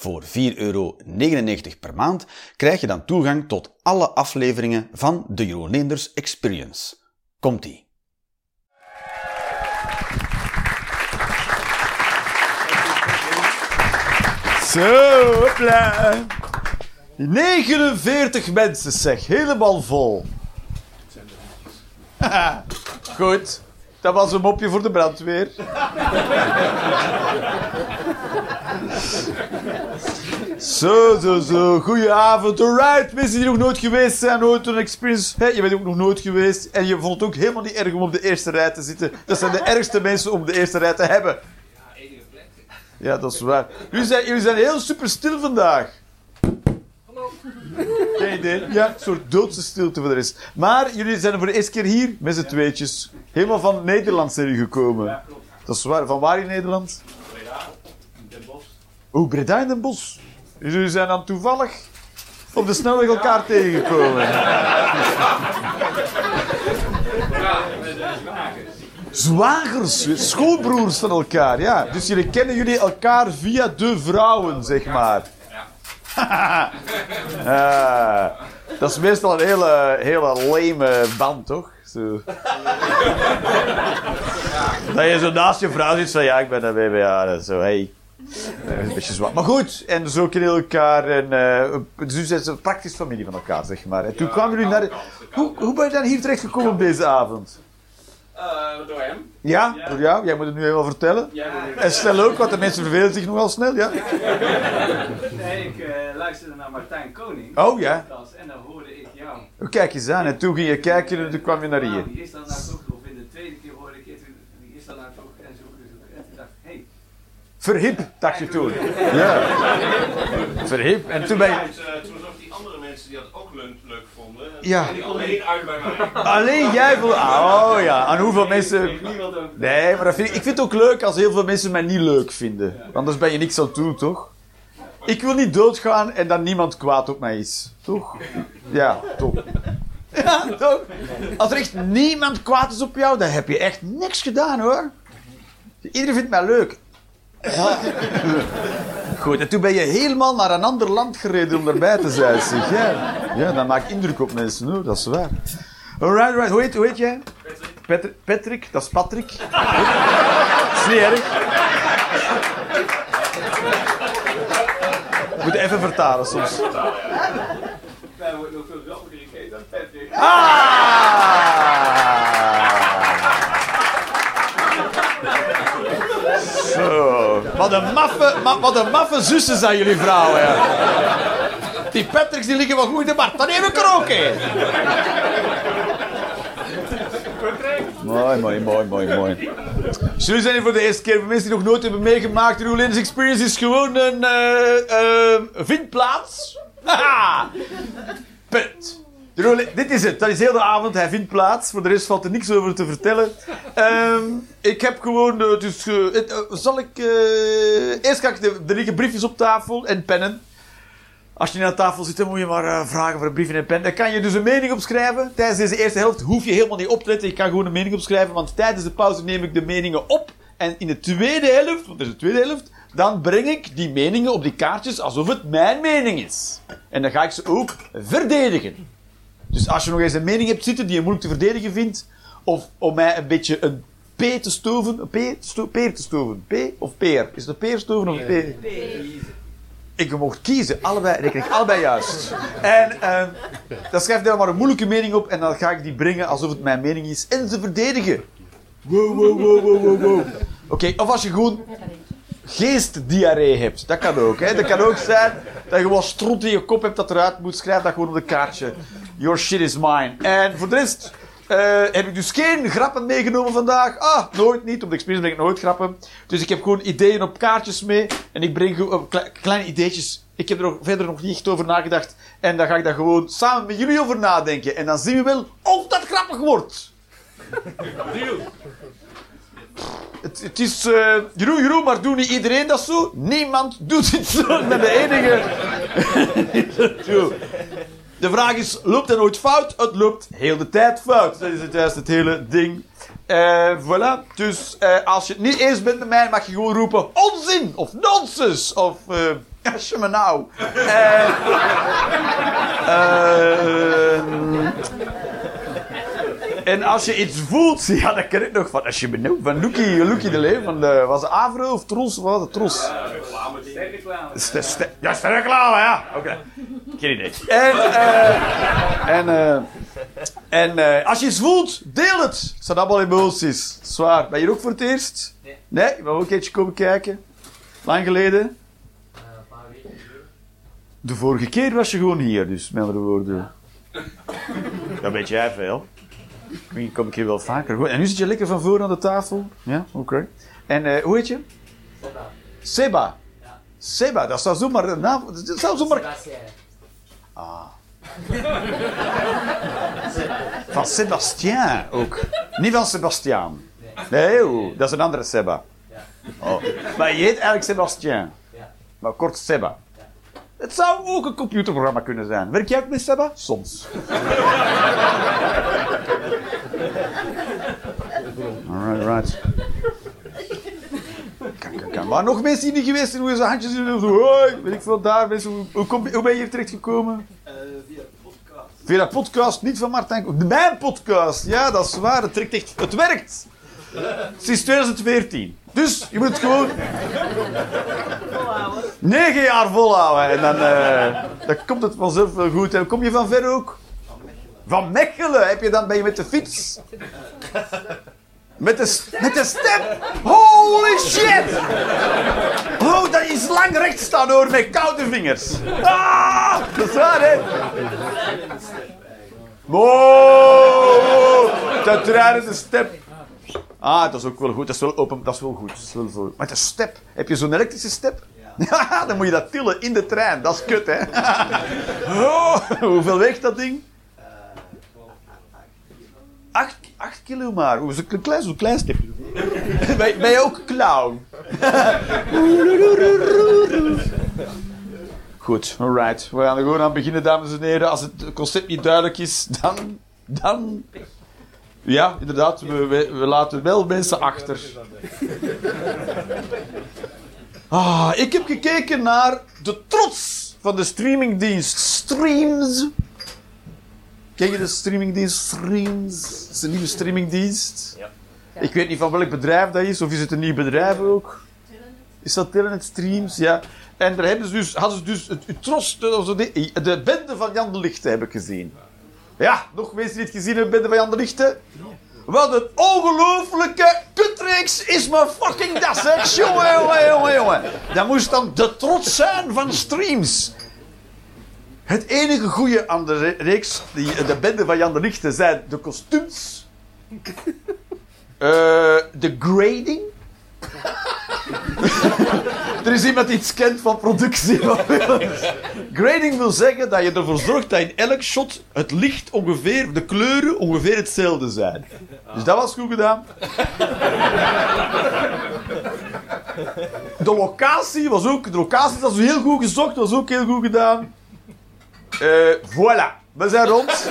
Voor 4,99 euro per maand krijg je dan toegang tot alle afleveringen van de Jeroen Leenders Experience. Komt-ie! Zo, hopla. 49 mensen, zeg. Helemaal vol. Goed. Dat was een mopje voor de brandweer. Zo, zo, zo. Goedenavond. Alright. Mensen die nog nooit geweest zijn, nooit een experience. Hey, je bent ook nog nooit geweest. En je vond het ook helemaal niet erg om op de eerste rij te zitten. Dat zijn de ergste mensen om de eerste rij te hebben. Ja, dat is waar. Jullie zijn, jullie zijn heel super stil vandaag. Geen idee. Ja, een soort doodse stilte voor de rest. Maar jullie zijn voor de eerste keer hier met z'n tweetjes. Helemaal van Nederland zijn jullie gekomen. Dat is waar. Van waar in Nederland? Oeh, Breda in Den Bosch. Dus jullie zijn dan toevallig op de snelweg elkaar tegengekomen. Zwagers, schoonbroers van elkaar, ja. Dus jullie kennen jullie elkaar via de vrouwen, zeg maar. Ja. dat is meestal een hele, hele lame band, toch? Zo. Dat je zo naast je vrouw zit van ja, ik ben een BBA. en Zo, hey. Eh, Een beetje zwak. Maar goed, en zo kennen elkaar. En, eh, dus zijn ze praktisch familie van elkaar, zeg maar. En toen kwamen jullie naar... de- Hoe, hoe ben je dan hier terecht gekomen op deze avond? Eh, door hem. Ja, door jou? Jij moet het nu helemaal vertellen. Wil En snel ook, want de mensen vervelen zich nogal snel, ja? Nee, ik luisterde naar Martijn Koning. Oh, ja. En dan hoorde ik jou. Kijk eens aan, en toen ging je kijken en toen kwam je naar hier. Wie is dan nou toch? Of in de tweede keer hoorde ik het. Wie is dan nou toch? En zoeken, zoeken. En toen dacht ik, hé. Hey, Verhip, dacht je toen. Ja. Verhip. En toen ben je... Eh, toen zag die andere mensen die dat ook leuk, leuk vonden. Ja. En die alleen uit bij mij. Alleen jij wil... Oh ja, aan hoeveel mensen... Nee, maar dat vind ik, ik vind het ook leuk als heel veel mensen mij niet leuk vinden. Anders ben je niks aan het doen, toch? Ik wil niet doodgaan en dat niemand kwaad op mij is. Toch? Ja, toch. Ja, toch? Als er echt niemand kwaad is op jou, dan heb je echt niks gedaan, hoor. Iedereen vindt mij leuk. Ja. Goed, en toen ben je helemaal naar een ander land gereden om erbij te zijn, zeg. Ja, ja dat maakt indruk op mensen, hoor. Dat is waar. Alright, right. Hoe heet, hoe heet jij? Patrick. Patrick, dat is Patrick. Dat is niet erg. We moeten even vertalen soms. Wij worden nog veel grappiger gekeken dan Patrick. Ah! Wat een maffe, ma- wat een maffe zussen zijn jullie vrouwen. Ja. Die Patricks die liggen wel goed in de markt. Dan neem ik er ook een. Mooi, mooi, mooi, mooi, mooi. Dus jullie zijn voor de eerste keer. Voor mensen die nog nooit hebben meegemaakt. De Roelins Experience is gewoon een eh, eh, vindplaats. Punt. De dit is het. Dat is heel de avond. Hij vindt plaats. Voor de rest valt er niks over te vertellen. Ehm, ik heb gewoon... eh, dus, eh, eh, zal ik... eerst ga ik... De, er liggen briefjes op tafel en pennen. Als je niet aan tafel zit, dan moet je maar vragen voor een brief en een pen. Dan kan je dus een mening opschrijven. Tijdens deze eerste helft hoef je helemaal niet op te letten. Je kan gewoon een mening opschrijven, want tijdens de pauze neem ik de meningen op. En in de tweede helft, want er is een tweede helft, dan breng ik die meningen op die kaartjes alsof het mijn mening is. En dan ga ik ze ook verdedigen. Dus als je nog eens een mening hebt zitten die je moeilijk te verdedigen vindt, of om mij een beetje een P te stoven, een P sto- peer te stoven, P of peer? Is het een peer stoven of een peer? Ik mocht kiezen, allebei, en ik kreeg allebei juist. En ehm dan schrijf ik daar maar een moeilijke mening op en dan ga ik die brengen alsof het mijn mening is en ze verdedigen. Wow, wow, wow, wow, wow, wow. Oké, of als je gewoon geestdiarree hebt, dat kan ook. Hè? Dat kan ook zijn dat je gewoon stront in je kop hebt dat eruit moet, schrijf dat gewoon op de kaartje. Your shit is mine. En voor de rest, eh, heb ik dus geen grappen meegenomen vandaag. Ah, nooit niet. Op de experience breng ik nooit grappen. Dus ik heb gewoon ideeën op kaartjes mee. En ik breng uh, kle- kleine ideetjes. Ik heb er nog, verder nog niet over nagedacht. En dan ga ik daar gewoon samen met jullie over nadenken. En dan zien we wel of dat grappig wordt. Het, het is... eh Jeroen, Jeroen, maar doe niet iedereen dat zo? Niemand doet het zo. Ben de enige doet. De vraag is, loopt het nooit fout? Het loopt heel de tijd fout. Dat is het juist het hele ding. Eh voilà. Dus eh, als je het niet eens bent met mij, mag je gewoon roepen onzin of nonsens of eh als je me nou. Eh, eh, en als je iets voelt, ja, dat ken ik nog van. Als je nou, van Loekie, Loekie de Leeuw, van de, was het Avro of Tros? Wat was het Tros? Ja, is de reclame, ja. Oké. Geen idee. En, eh en, eh en eh, als je voelt, deel het. Het zijn allemaal emoties. Zwaar. Ben je hier ook voor het eerst? Nee. Nee? Je wil ook een keertje komen kijken? Lang geleden? een paar weken geleden. De vorige keer was je gewoon hier, dus met andere woorden. Dat weet jij veel. Misschien kom ik hier wel vaker. Goed, En nu zit je lekker van voor aan de tafel. Ja, oké. En eh, hoe heet je? Seba. Seba. Ja. Seba, dat zou zomaar naam... Dat zou zomaar... Sebastien. Van Sebastien ook. Niet van Sebastiaan. Nee, dat is een andere Seba. Oh. Maar je heet eigenlijk. Ja. Maar kort Seba. Het zou ook een computerprogramma kunnen zijn. Werk jij ook met Seba? Soms. Alright, right. Kan. Maar nog mensen die niet geweest zijn, hoe is de handjes in zo, hoi, weet ik veel, daar, mensen, hoe, hoe, kom, hoe ben je hier terecht gekomen? via podcast. Via de podcast, niet van Martijn. Mijn podcast, ja, dat is waar. Het, trekt echt, het werkt. Sinds 2014. Dus je moet het gewoon. Negen jaar volhouden. En dan, eh, dan komt het vanzelf wel goed. En kom je van ver ook? Van Mechelen. Heb je dan, ben je met de fiets? Met de, met de step. Holy shit! Oh, dat is lang recht staan hoor, met koude vingers. Ah, dat is waar, hè? Wow! Dat rijdende step. Ah, dat is ook wel goed. Dat is wel open. Dat is wel goed. Dat is wel de step. Heb je zo'n elektrische step? Ja. dan moet je dat tillen in de trein. Dat is kut, hè? Oh, hoeveel weegt dat ding? Acht, acht kilo maar. Hoe is een klein, zo'n klein stepje. ben, ben je ook clown? Goed, alright. We gaan er gewoon aan beginnen, dames en heren. Als het concept niet duidelijk is, dan... dan... Ja, inderdaad. We, we, we laten wel mensen achter. Ah, ik heb gekeken naar de trots van de streamingdienst Streams. Ken je de streamingdienst Streams? Dat is een nieuwe streamingdienst. Ja. Ik weet niet van welk bedrijf dat is, of is het een nieuw bedrijf ook? Is dat Telenet Streams? Ja. En daar hebben ze dus, hadden ze dus het, het de, de, de bende van Jan de Lichte heb ik gezien. Ja, nog mensen die het gezien hebben, bende van Jan de Lichte. Wat een ongelofelijke kutreeks is mijn fucking das, hè. Jongen, jongen, jongen, jongen. Dat moest dan de trots zijn van streams. Het enige goede aan de re- reeks, die, de bende van Jan de Lichte, zijn de kostuums. Eh, de grading. er is iemand die iets kent van productie. grading wil zeggen dat je ervoor zorgt dat in elk shot het licht ongeveer, de kleuren ongeveer hetzelfde zijn. Dus dat was goed gedaan. De locatie was ook, de locatie was heel goed gezocht, was ook heel goed gedaan. Eh, voilà, we zijn rond.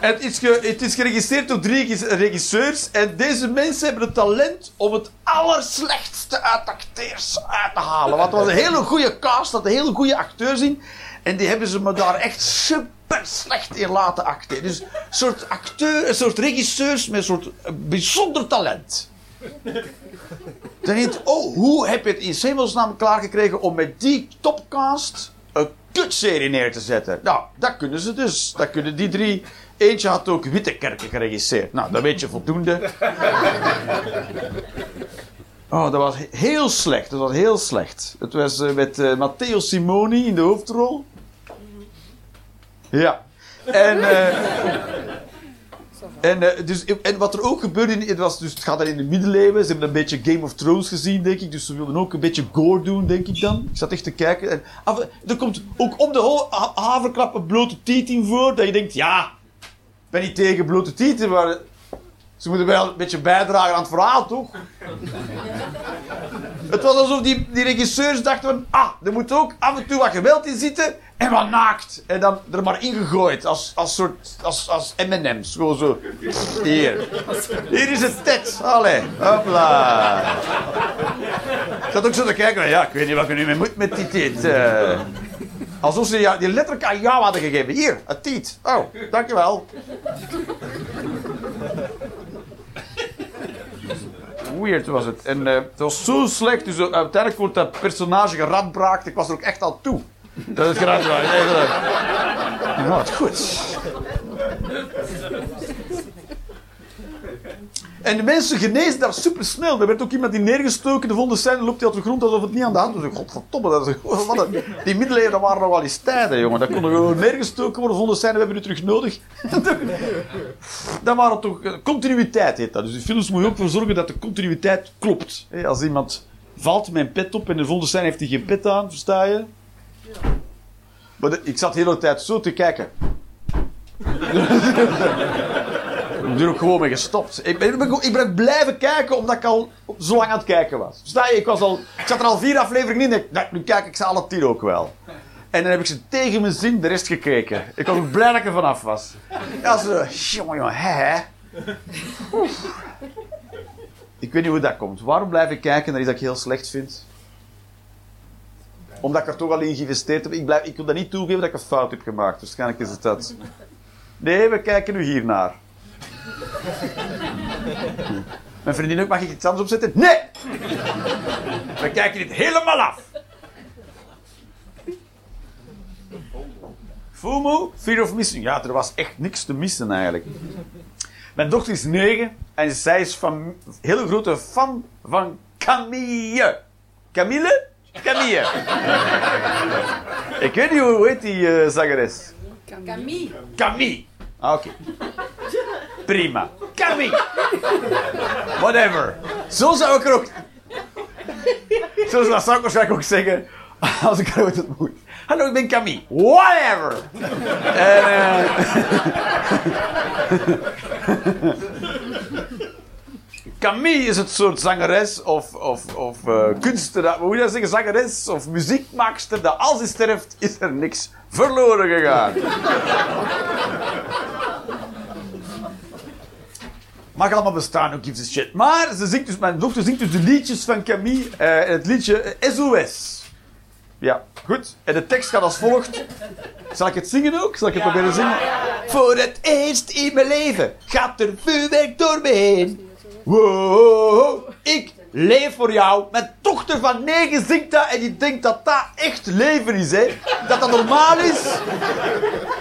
Het is, ge- het is geregisseerd door drie gis- regisseurs. En deze mensen hebben het talent om het allerslechtste uit acteurs uit te halen. Want het was een hele goede cast, had een hele goede acteurs in. En die hebben ze me daar echt super slecht in laten acteren. Dus een soort acteur, een soort regisseurs met een soort bijzonder talent. Dan denk je, oh, hoe heb je het in hemelsnaam klaargekregen om met die topcast een kutserie neer te zetten? Nou, dat kunnen ze dus. Dat kunnen die drie. Eentje had ook Wittekerken geregisseerd. Nou, dat weet je voldoende. Oh, dat was he- heel slecht. Dat was heel slecht. Het was eh, met eh, Matteo Simoni in de hoofdrol. Ja. En, eh, en, eh, dus, en wat er ook gebeurde, het, was dus, het gaat dan in de middeleeuwen. Ze hebben een beetje Game of Thrones gezien, denk ik. Dus ze wilden ook een beetje gore doen, denk ik dan. Ik zat echt te kijken. En, af, er komt ook om de haverklap een blote tiet in voor. Dat je denkt, ja, ben niet tegen blote tieten, maar ze moeten wel een beetje bijdragen aan het verhaal, toch? Het was alsof die, die regisseurs dachten van... Ah, er moet ook af en toe wat geweld in zitten. En wat naakt. En dan er maar ingegooid. Als, als soort... Als, als M&M's. Gewoon zo. Hier. Hier is het tet. Allee. Hopla. Ik zat ook zo te kijken. Ja, ik weet niet wat ik nu mee moet met die tit. eh. alsof ze ja, die letterlijk aan jou hadden gegeven. Hier, een tiet. Oh, dankjewel. Weird was het. En eh, het was zo slecht. Dus eh, uiteindelijk wordt dat personage geradbraakt. Ik was er ook echt al toe. Dat het geraakt was. Het goed. En de mensen genezen daar super snel. Er werd ook iemand die neergestoken. De volgende scène loopt hij op de grond alsof het niet aan de hand was. Godverdomme, dat is, wat een, die middeleeuwen waren nog wel eens tijden, jongen. Dat kon er gewoon neergestoken worden. De scène, we hebben u terug nodig. Dan waren toch... eh, Continuïteit heet dat. Dus de films moet je ook voor zorgen dat de continuïteit klopt. Als iemand valt een pet op en de volgende scène heeft hij geen pet aan, versta je? Maar ik zat de hele tijd zo te kijken. Ik ben er ook gewoon mee gestopt. Ik ben, ik ben, blijven kijken omdat ik al zo lang aan het kijken was. Versta je? Ik, was al, ik zat er al vier afleveringen in en nu kijk ik ze alle tien ook wel. En dan heb ik ze tegen mijn zin de rest gekeken. Ik was ook blij dat ik er vanaf was. Ja, zo, jongen, jongen, hè. Ik weet niet hoe dat komt. Waarom blijf ik kijken naar iets dat ik heel slecht vind? Omdat ik er toch al in geïnvesteerd heb. Ik, blijf, ik wil dat niet toegeven dat ik een fout heb gemaakt. Waarschijnlijk is het dat. Nee, we kijken nu hiernaar. Mijn vriendin ook, mag ik iets anders opzetten? Nee! We kijken dit helemaal af. FOMO, fear of missing. Ja, er was echt niks te missen eigenlijk. Mijn dochter is negen en zij is van hele grote fan van Camille. Camille? Camille. Ik weet niet hoe heet die eh zangeres. Camille. Camille. Ah, Oké. Prima. Camille. Whatever. Zo zou ik er ook... Zo zou ik waarschijnlijk ook zeggen als ik haar ooit ontmoet. Hallo, ik ben Camille. Whatever. en, eh, Camille is het soort zangeres of, of, of eh, kunstenaar, hoe moet je dat zeggen, zangeres of muziekmaakster, dat als hij sterft, is er niks verloren gegaan. Mag allemaal bestaan, who gives a shit. Maar ze zingt dus, mijn dochter zingt dus de liedjes van Camille. eh, het liedje SOS. Ja, goed. En de tekst gaat als volgt. Zal ik het zingen ook? Zal ik het proberen zingen? Voor het eerst in mijn leven gaat er vuurwerk door me heen. Wow, ik leef voor jou. Mijn dochter van negen zingt dat en die denkt dat dat echt leven is, hè. Dat dat normaal is.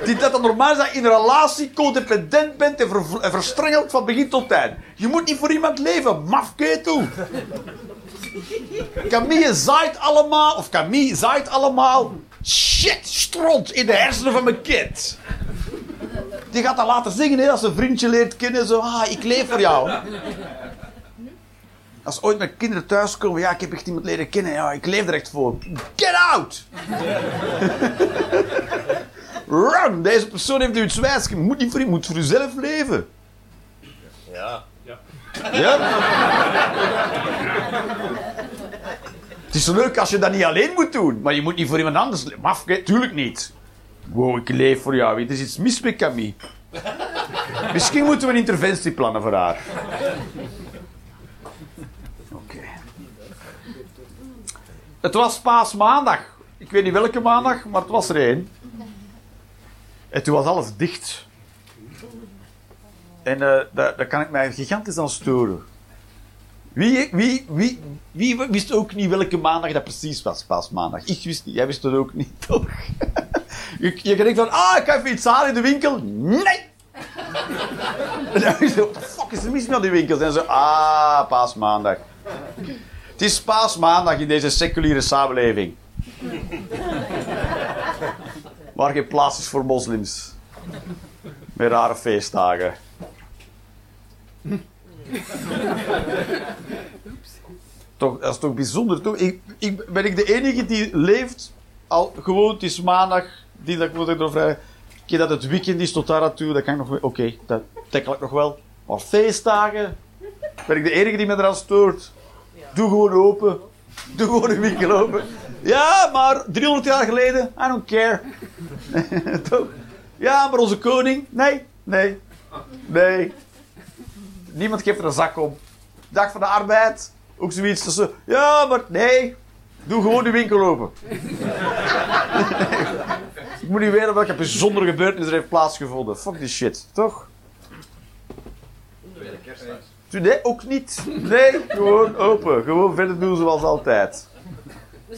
Die, dat dat normaal is dat je in een relatie codependent bent en, ver, en verstrengeld van begin tot eind. Je moet niet voor iemand leven, mafketel. Camille zaait allemaal, of Camille zaait allemaal shit, stront in de hersenen van mijn kind. Die gaat dat laten zingen hè, als een vriendje leert kennen. Zo, ah, ik leef voor jou. Als ooit mijn kinderen thuiskomen, ja, ik heb echt iemand leren kennen. Ja, ik leef er echt voor. Get out! Run! Deze persoon heeft u iets wijs. Je moet niet voor je moet voor uzelf leven. Ja. Ja? Het is zo leuk als je dat niet alleen moet doen, maar je moet niet voor iemand anders leven. Maf, tuurlijk niet. Wow, ik leef voor jou. Er is iets mis met Camille. Misschien moeten we een interventie plannen voor haar. Het was paasmaandag. Ik weet niet welke maandag, maar het was er één. En toen was alles dicht. En eh, daar, daar kan ik mij gigantisch aan storen. Wie, wie, wie, wie wist ook niet welke maandag dat precies was, paasmaandag? Ik wist niet, jij wist het ook niet, toch? je, je denkt van, ah, ik ga iets halen in de winkel. Nee! en is de fuck is er mis met die winkels? En zo, ah, paasmaandag. Het is paasmaandag in deze seculiere samenleving. Waar geen plaats is voor moslims. Met rare feestdagen. toch, dat is toch bijzonder. Toch? Ik, ik, ben ik de enige die leeft al gewoon, het is maandag, die dat ik moet er vrij. Oké, dat het weekend is tot daar dat kan nog. Oké, dat tekkel ik nog wel. Maar feestdagen, ben ik de enige die me eraan stoort. Doe gewoon open. Doe gewoon een winkel open. Ja, maar 300 jaar geleden, I don't care. Toch? Ja, maar onze koning, nee, nee, nee. Niemand geeft er een zak om. Dag van de arbeid, ook zoiets. Dat ze, ja, maar nee, doe gewoon de winkel open. Ik moet niet weten welke bijzondere gebeurtenis er heeft plaatsgevonden. Fuck die shit, toch? Nee, ook niet. Nee, gewoon open. Gewoon verder doen zoals altijd.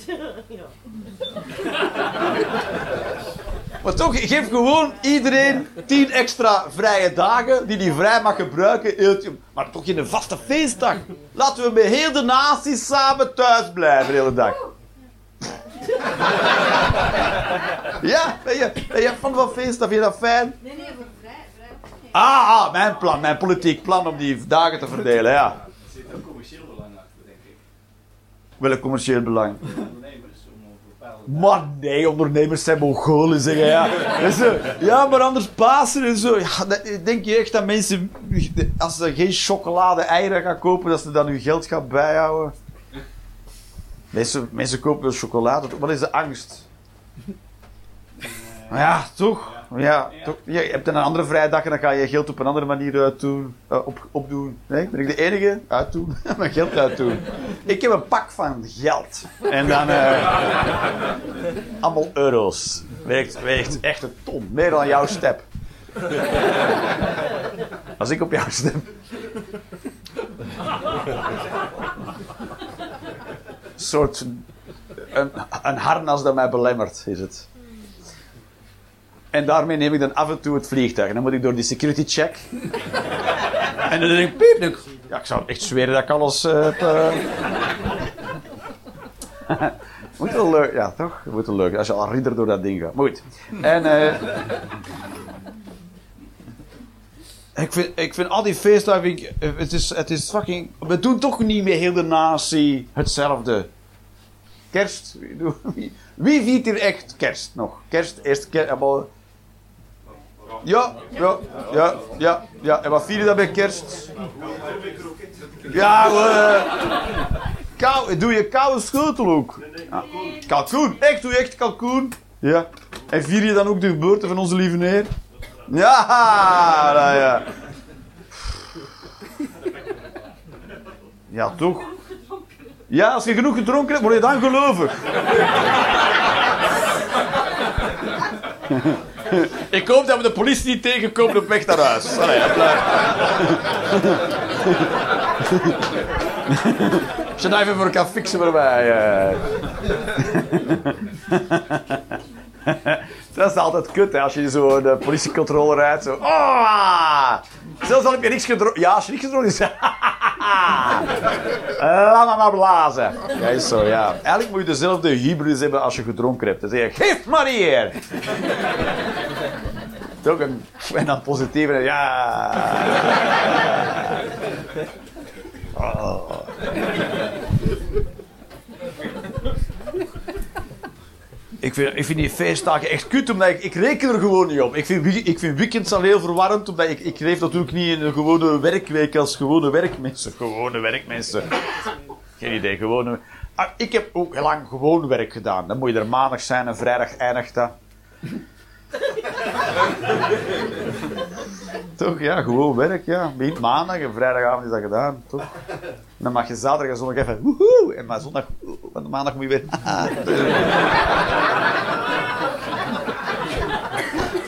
Maar toch, geef gewoon iedereen tien extra vrije dagen die die vrij mag gebruiken. Maar toch geen vaste feestdag. Laten we met heel de natie samen thuis blijven de hele dag. ja, ben je, ben je fan van feestdag? Vind je dat fijn? Nee, nee. Ah, ah, mijn plan, mijn politiek plan om die dagen te verdelen, ja. Er zit ook commercieel belang achter, denk ik. Welk commercieel belang? Maar nee, ondernemers zijn Mongolen, zeggen ja. Ja, maar anders Pasen en zo. Ja, denk je echt dat mensen, als ze geen chocolade eieren gaan kopen, dat ze dan hun geld gaan bijhouden? Mensen, mensen kopen wel chocolade. Wat is de angst? Ja, toch? Ja, toch? Ja, je hebt een andere vrijdag en dan ga je geld op een andere manier uitdoen, eh, op, opdoen. Nee, ben ik de enige? Uitdoen? Mijn geld uitdoen. Ik heb een pak van geld. En dan... eh, allemaal euro's. Weegt, weegt echt een ton. Meer dan jouw step. Als ik op jou stem. Een soort... Een, een harnas dat mij belemmert, is het. En daarmee neem ik dan af en toe het vliegtuig. En dan moet ik door die security check. en dan denk ik, piep. denk ik, ja, ik zou echt zweren dat ik alles eh, heb... eh. Moet wel leuk, ja toch? Moet wel leuk, als je al ridder door dat ding gaat. Maar goed. En eh, ik, vind, ik vind al die feestdagen, ik, het, is, het is fucking... We doen toch niet meer heel de natie hetzelfde. Kerst, wie, wie, wie viert hier echt kerst nog? Kerst, eerst kerst, allemaal... Ja, ja, ja, ja, ja. En wat vier je dan bij kerst? Ja, kou, doe je koude schotel ook? Ja. Kalkoen, echt, doe echt kalkoen? Ja. En vier je dan ook de geboorte van onze lieve neer? Ja, nou ja. Ja, toch? Ja, als je genoeg gedronken hebt, word je dan gelovig. Ik hoop dat we de politie niet tegenkomen op weg naar huis. Allee, blijf. Als je even voor kan fixen voor mij. eh. Dat is altijd kut, hè, als je zo de politiecontrole rijdt. Zo, oh, zelfs al heb je niks gedronken. Ja, als je niks gedronken is. Laat maar maar blazen. Ja, is zo, ja. Eigenlijk moet je dezelfde hybris hebben als je gedronken hebt. Dan zeg je, geef maar hier. Toch een, en dan positief. en Ja. Oh. Ik vind, ik vind die feestdagen echt kut, omdat ik, ik reken er gewoon niet op. Ik vind, ik vind weekends al heel verwarrend, omdat ik, ik leef natuurlijk niet in een gewone werkweek als gewone werkmensen. Gewone werkmensen. Geen idee, gewone... Ah, ik heb ook heel lang gewoon werk gedaan. Dan moet je er maandag zijn en vrijdag eindigt dat. toch, ja, gewoon werk, ja. Begint maandag en vrijdagavond is dat gedaan, toch? Dan mag je zaterdag en zondag even woehoe, en maar zondag, want maandag moet je weer...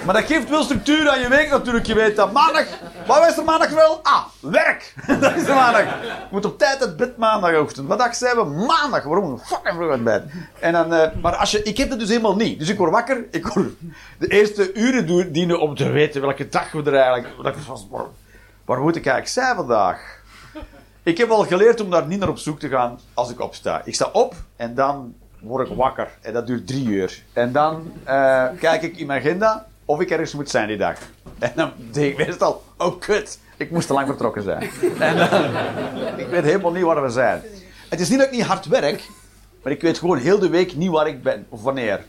Maar dat geeft wel structuur aan je week natuurlijk. Je weet dat maandag... Wat is er maandag wel? Ah, werk! dat is de maandag. Je moet op tijd uit bed maandagochtend. Wat dag zijn we? Maandag. Waarom? Fucking vroeg uit bed. En dan, eh, maar als je, ik heb dat dus helemaal niet. Dus ik word wakker. Ik word, de eerste uren dienen om te weten welke dag we er eigenlijk... Dat was, waar, waar moet ik eigenlijk zijn vandaag? Ik heb al geleerd om daar niet naar op zoek te gaan als ik opsta. Ik sta op en dan word ik wakker. En dat duurt drie uur. En dan eh, kijk ik in mijn agenda. of ik ergens moet zijn die dag. En dan denk ik meestal, oh kut, ik moest te lang vertrokken zijn. En dan, ik weet helemaal niet waar we zijn. Het is niet dat ik niet hard werk, maar ik weet gewoon heel de week niet waar ik ben of wanneer.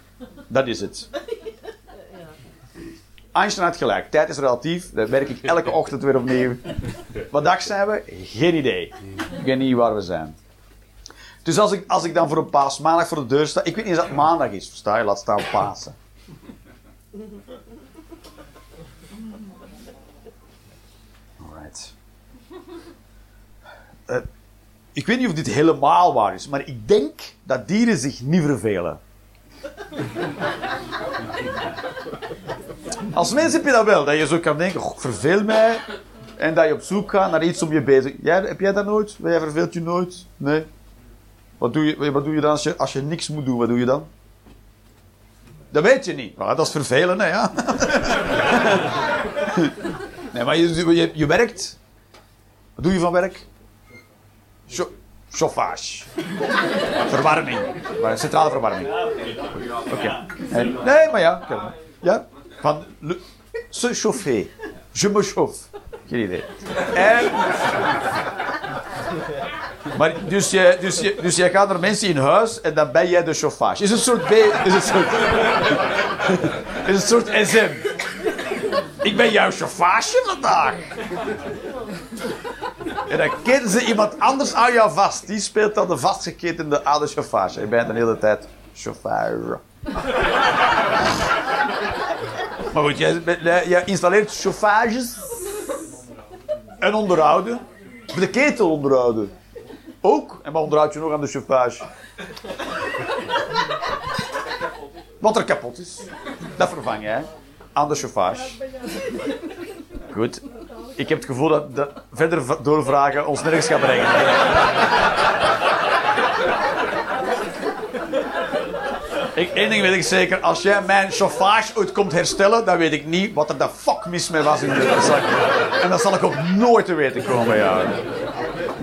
Dat is het. Einstein had gelijk. Tijd is relatief. Dat merk ik elke ochtend weer opnieuw. Wat dag zijn we? Geen idee. Ik weet niet waar we zijn. Dus als ik, als ik dan voor een paasmaandag voor de deur sta... Ik weet niet eens dat het maandag is. Versta je? Laat staan Pasen. Alright. Uh, ik weet niet of dit helemaal waar is, maar ik denk dat dieren zich niet vervelen. Als mens heb je dat wel, dat je zo kan denken, oh, verveel mij. En dat je op zoek gaat naar iets om je bezig. Heb jij dat nooit? Jij verveelt je nooit? Nee? Wat doe je, wat doe je dan als je, als je niks moet doen? Wat doe je dan? Dat weet je niet. Maar dat is vervelend, hè, ja. nee, maar je, je, je werkt. Wat doe je van werk? chauffage. verwarming. Maar centrale verwarming. Oké. Nee, maar ja. Ja? Van le, se chauffer. Je me chauffe. Geen idee. En... Maar dus, je, dus, dus jij gaat naar mensen in huis en dan ben jij de chauffage. Is een soort B. Is een soort. is een soort SM. Ik ben jouw chauffage vandaag. En dan keten ze iemand anders aan jou vast. Die speelt dan de vastgeketende aan de chauffage. Je bent de hele tijd chauffeur. maar goed, jij, installeert chauffages. En onderhouden. De ketel onderhouden. Ook. En wat onderhoud je nog aan de chauffage? Wat er kapot is. Dat vervang jij aan de chauffage. Goed. Ik heb het gevoel dat, dat verder doorvragen ons nergens gaat brengen. Ik, één ding weet ik zeker. Als jij mijn chauffage ooit komt herstellen, dan weet ik niet wat er de fuck mis mee was in de zak. En dat zal ik ook nooit te weten komen, ja.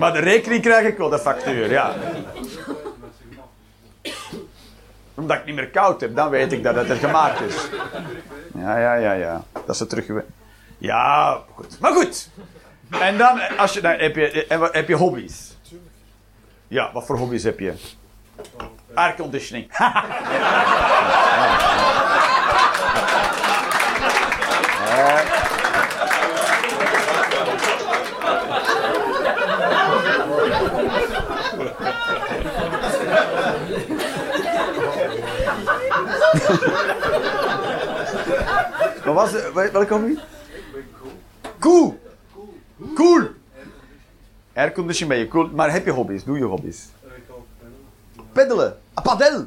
Maar de rekening krijg ik wel, de factuur, ja. Omdat ik niet meer koud heb, dan weet ik dat het er gemaakt is. Ja, ja, ja, ja. Dat ze terug... Ja, goed. Maar goed. En dan, als je, dan heb, je, heb je hobby's. Ja, wat voor hobby's heb je? Airconditioning. Wat was het? Welke hobby? Cool. Cool. Aircondition ben je cool. Maar heb je hobby's? Doe je hobby's? Peddelen. Ah, padel.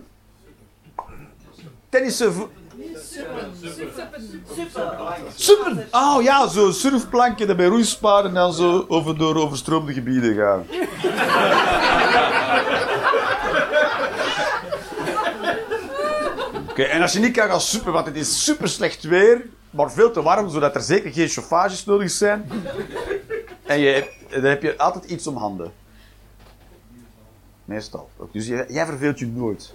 Tennissen. Suppen. Oh ja, zo surfplankje dat bij roeisparen en dan zo over, door overstroomde gebieden gaan. Oké, en als je niet kan gaan super, want het is super slecht weer, maar veel te warm, zodat er zeker geen chauffages nodig zijn. En je, dan heb je altijd iets om handen. Meestal. Dus jij verveelt je nooit.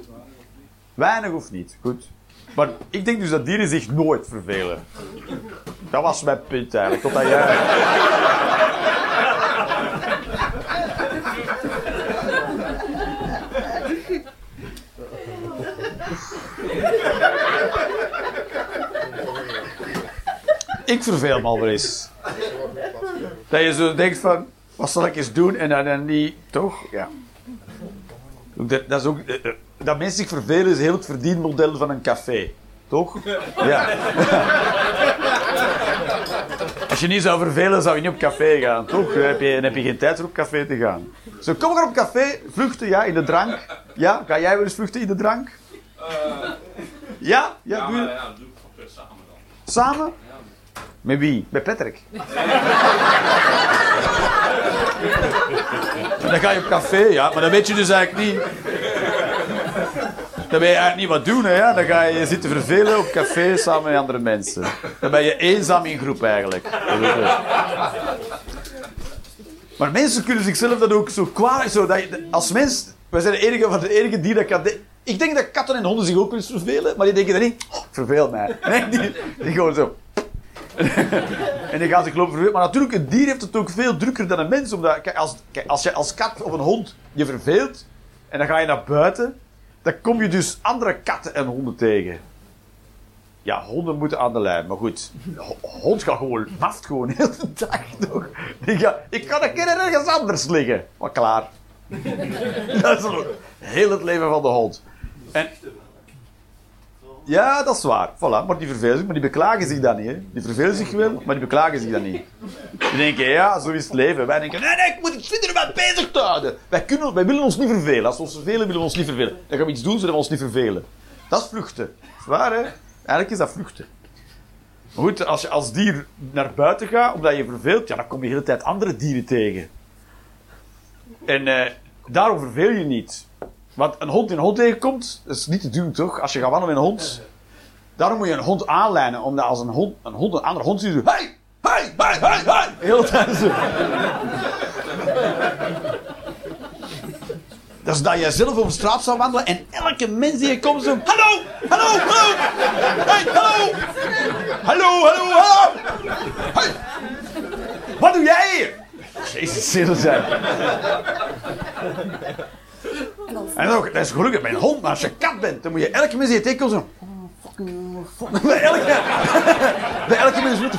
Weinig of niet, goed. Maar ik denk dus dat dieren zich nooit vervelen. Dat was mijn punt eigenlijk, totdat jij... ik verveel me al wel eens. Dat je zo denkt van, wat zal ik eens doen? En dan, dan niet, toch? Ja. Dat, dat is ook... Eh, eh, dat mensen zich vervelen is heel het verdienmodel van een café. Toch? Ja. Als je niet zou vervelen, zou je niet op café gaan, toch? Dan heb je, dan heb je geen tijd om op café te gaan. Zo, kom maar op café, vluchten, ja, in de drank. Ja, ga jij wel eens vluchten in de drank? Uh, ja? Ja, ja, doe je... ja, doe ik samen dan. Samen? Met wie? Met Patrick. dan ga je op café, ja, maar dan weet je dus eigenlijk niet. Dan ben je eigenlijk niet wat doen, hè. Dan ga je zitten vervelen op café samen met andere mensen. Dan ben je eenzaam in groep eigenlijk. Maar mensen kunnen zichzelf dat ook zo kwaad... Zo dat je, als mens... Wij zijn de enige, van de enige die dat kan... Ik denk dat katten en honden zich ook wel eens vervelen, maar die denken dan niet, oh, verveel mij. Nee, die, die gewoon zo. en die gaan zich lopen vervelen. Maar natuurlijk, een dier heeft het ook veel drukker dan een mens. Omdat, kijk, als, kijk, als je als kat of een hond je verveelt, en dan ga je naar buiten, dan kom je dus andere katten en honden tegen. Ja, honden moeten aan de lijn, maar goed. Ho- Hond gaat gewoon naft gewoon heel de dag gaat- ik kan een keer ergens anders liggen. Maar klaar. Dat is nog heel het leven van de hond. En, ja, dat is waar. Voilà, maar die vervelen zich, maar die beklagen zich dan niet. Hè. Die vervelen zich wel, maar die beklagen zich dan niet. Die denken, ja, zo is het leven. Wij denken, nee, nee, ik moet ik er maar bezig te houden. Wij, kunnen, wij willen ons niet vervelen. Als we ons vervelen, willen we ons niet vervelen. Dan gaan we iets doen, zodat we ons niet vervelen. Dat is vluchten. Dat is waar, hè? Eigenlijk is dat vluchten. Maar goed, als je als dier naar buiten gaat, omdat je verveelt, ja, dan kom je de hele tijd andere dieren tegen. En eh, daarom verveel je niet. Want een hond die een hond tegenkomt, dat is niet te doen, toch? Als je gaat wandelen met een hond. Daarom moet je een hond aanlijnen, omdat als een hond een, hond, een andere hond ziet, hey, hey, hey, hey, hey, de hele tijd. Dat is dat jij zelf over straat zou wandelen en elke mens die je komt zo... Hallo, hallo, hallo. Hey, hallo. Hallo, hallo, hallo. Hey. Wat doe jij hier? Jezus, zin zijn. En ook, dat is gelukkig bij een hond, maar als je kat bent, dan moet je elke je tegenkomt zo... Bij elke, bij elke mens moet je...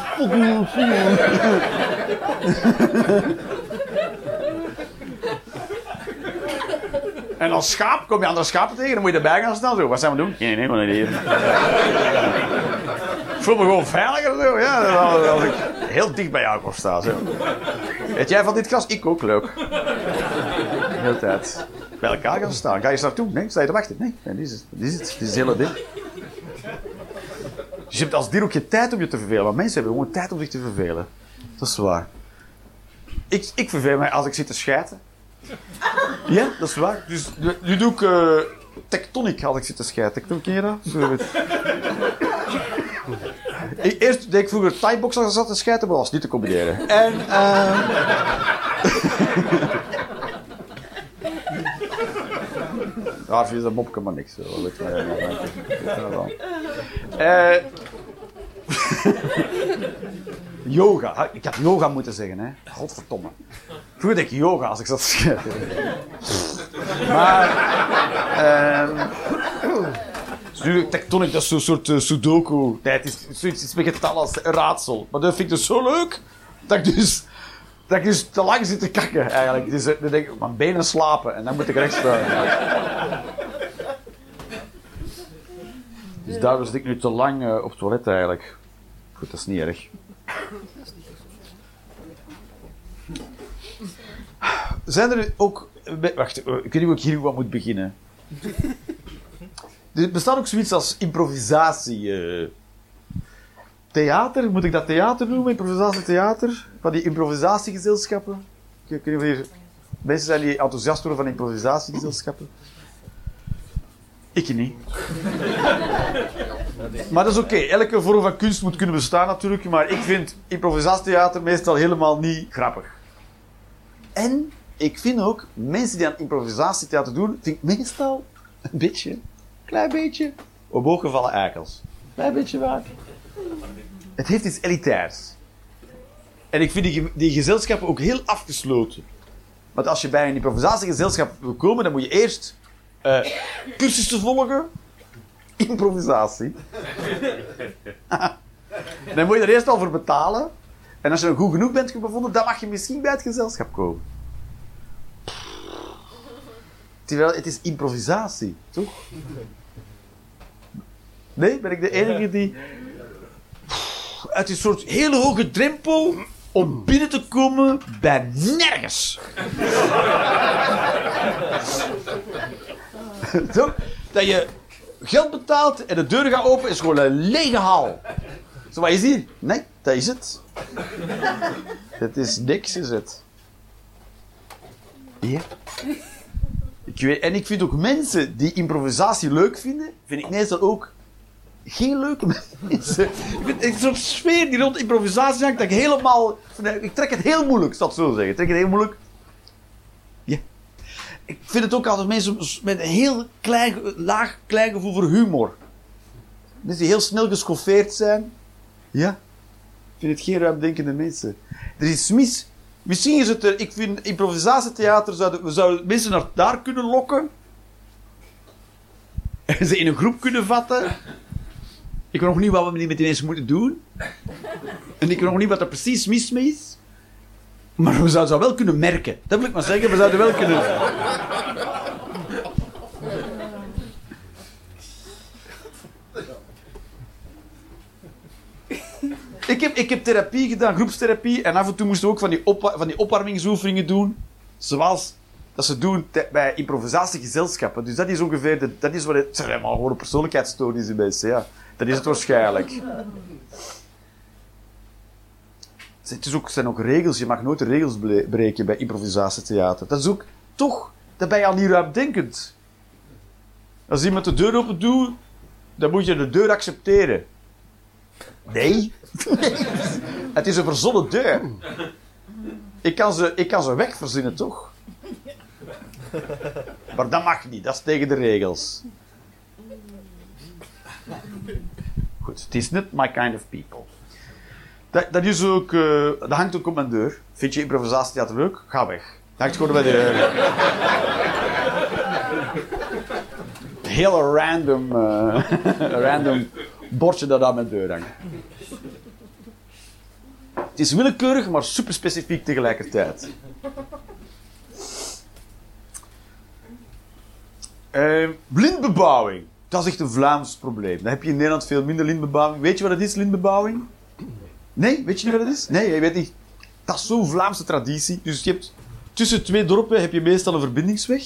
En als schaap kom je andere schapen tegen, dan moet je erbij gaan staan. Zo. Wat zijn we doen? Nee, nee, maar niet hier. Ik voel me gewoon veiliger. Zo. Ja, als- ik heel dicht bij jou kom staan. Zo. Weet jij van dit gras? Ik ook, leuk. De hele tijd. Bij elkaar gaan staan. Ga je eens naartoe? Nee, sta je te wachten? Nee, nee dit, is het. dit is het. Dit hele ding. Dus je hebt als dier ook geen tijd om je te vervelen. Maar mensen hebben gewoon tijd om zich te vervelen. Dat is waar. Ik, ik verveel mij als ik zit te schijten. Ja, dat is waar. Dus nu- doe ik eh tectonic als ik zit te schijten. Tectonic, ken je dat? Ik, eerst deed ik vroeger thai-box als ik zat te schijten, maar was niet te combineren. En, ehm Daar viel dat mopje maar niks. Zo. Weet je, dan. Eh, yoga. Ha, Ik had yoga moeten zeggen, hè. Godverdomme. Vroeger deed ik yoga als ik zat te. Maar... dus nu, tectonic, dat is zo'n soort eh, sudoku. Nee, het is zoiets iets met getallen als een raadsel. Maar dat vind ik dus zo leuk, dat ik dus, dat ik dus te lang zit te kakken, eigenlijk. Dus eh, dan denk ik, mijn benen slapen en dan moet ik recht staan. Dus daarom zit ik nu te lang eh, op het toilet, eigenlijk. Goed, dat is niet erg. Zijn er ook... Wacht, eh, ik weet niet hoe ik hier wat moet beginnen. Er bestaat ook zoiets als improvisatie. Theater, moet ik dat theater noemen? Improvisatietheater? Van die improvisatiegezelschappen? Ik of hier mensen zijn die enthousiast worden van improvisatiegezelschappen. Ik niet. Maar dat is oké. Elke vorm van kunst moet kunnen bestaan natuurlijk. Maar ik vind improvisatietheater meestal helemaal niet grappig. En ik vind ook, mensen die aan improvisatietheater doen, vind ik meestal een beetje, klein beetje, omhooggevallen eikels. Klein beetje waar. Het heeft iets elitairs. En ik vind die, die gezelschappen ook heel afgesloten. Want als je bij een improvisatiegezelschap wil komen, dan moet je eerst eh, cursussen volgen. Improvisatie. dan moet je er eerst al voor betalen. En als je dan goed genoeg bent bevonden, dan mag je misschien bij het gezelschap komen. Terwijl het is improvisatie, toch? Nee, ben ik de enige die. Het is een soort hele hoge drempel om binnen te komen bij nergens. toch? Dat je geld betaalt en de deur gaat open, is gewoon een lege hal. Zo, wat is hier? Nee, dat is het. Het is niks, is het. Ja. Ik weet, en ik vind ook mensen die improvisatie leuk vinden, vind ik meestal ook geen leuke mensen. Ik vind het zo'n sfeer die rond improvisatie hangt, dat ik helemaal... Ik trek het heel moeilijk, ik zo zeggen. Ik trek het heel moeilijk. Ja. ik vind het ook altijd mensen met een heel klein, laag klein gevoel voor humor. Mensen die heel snel geschoffeerd zijn. Ja. Ik vind het geen ruimdenkende mensen. Er is mis. Misschien is het er, ik vind improvisatietheater, zouden, we zouden mensen naar daar kunnen lokken. En ze in een groep kunnen vatten. Ik weet nog niet wat we met die mensen moeten doen. En ik weet nog niet wat er precies mis mee is. Maar we zouden wel kunnen merken. Dat wil ik maar zeggen. We zouden wel kunnen... Ik heb, ik heb therapie gedaan, groepstherapie. En af en toe moesten we ook van die, van die opwarmingsoefeningen doen. Zoals dat ze doen bij improvisatiegezelschappen. Dus dat is ongeveer... De, dat is wat het... Het zijn gewoon persoonlijkheidsstoornis in mensen, ja. Dat is het waarschijnlijk. Het zijn ook regels. Je mag nooit de regels breken bij improvisatietheater. Dat is ook... Toch, dat ben je al niet ruimdenkend. Als iemand de deur open doet, dan moet je de deur accepteren. Nee. Het is een verzonnen deur. Ik kan ze, ik kan ze wegverzinnen, toch? Maar dat mag niet. Dat is tegen de regels. Goed, het is niet my kind of people. Dat, dat is ook... eh, dat hangt ook op mijn deur. Vind je improvisatietheater leuk? Ga weg. Dat hangt gewoon bij de deur. Heel random... eh, random bordje dat aan mijn deur hangt. Het is willekeurig, maar super specifiek tegelijkertijd. Eh, lintbebouwing. Dat is echt een Vlaams probleem. Dan heb je in Nederland veel minder lintbebouwing. Weet je wat het is, lintbebouwing? Nee, weet je niet wat het is? Nee, je weet niet. Dat is zo'n Vlaamse traditie. Dus je hebt, tussen twee dorpen heb je meestal een verbindingsweg.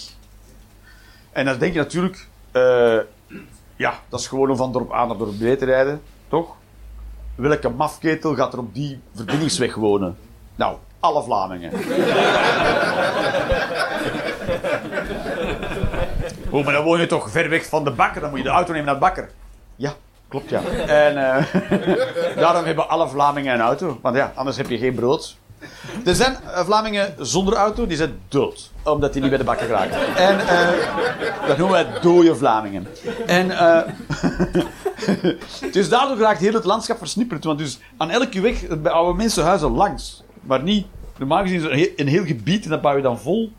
En dan denk je natuurlijk... eh, ja, dat is gewoon om van dorp A naar dorp B te rijden. Toch? Welke mafketel gaat er op die verbindingsweg wonen? Nou, alle Vlamingen. Oh, maar dan woon je toch ver weg van de bakker. Dan moet je de auto nemen naar de bakker. Ja, klopt ja. En eh, daarom hebben alle Vlamingen een auto. Want ja, anders heb je geen brood. Er zijn eh, Vlamingen zonder auto, die zijn dood. Omdat die niet bij de bakker geraken. En eh, dat noemen wij dode Vlamingen. En dus daardoor raakt heel het landschap versnipperd. Want dus aan elke weg bij oude mensenhuizen langs. Maar niet, normaal gezien is een heel, een heel gebied en dat bouw je dan vol.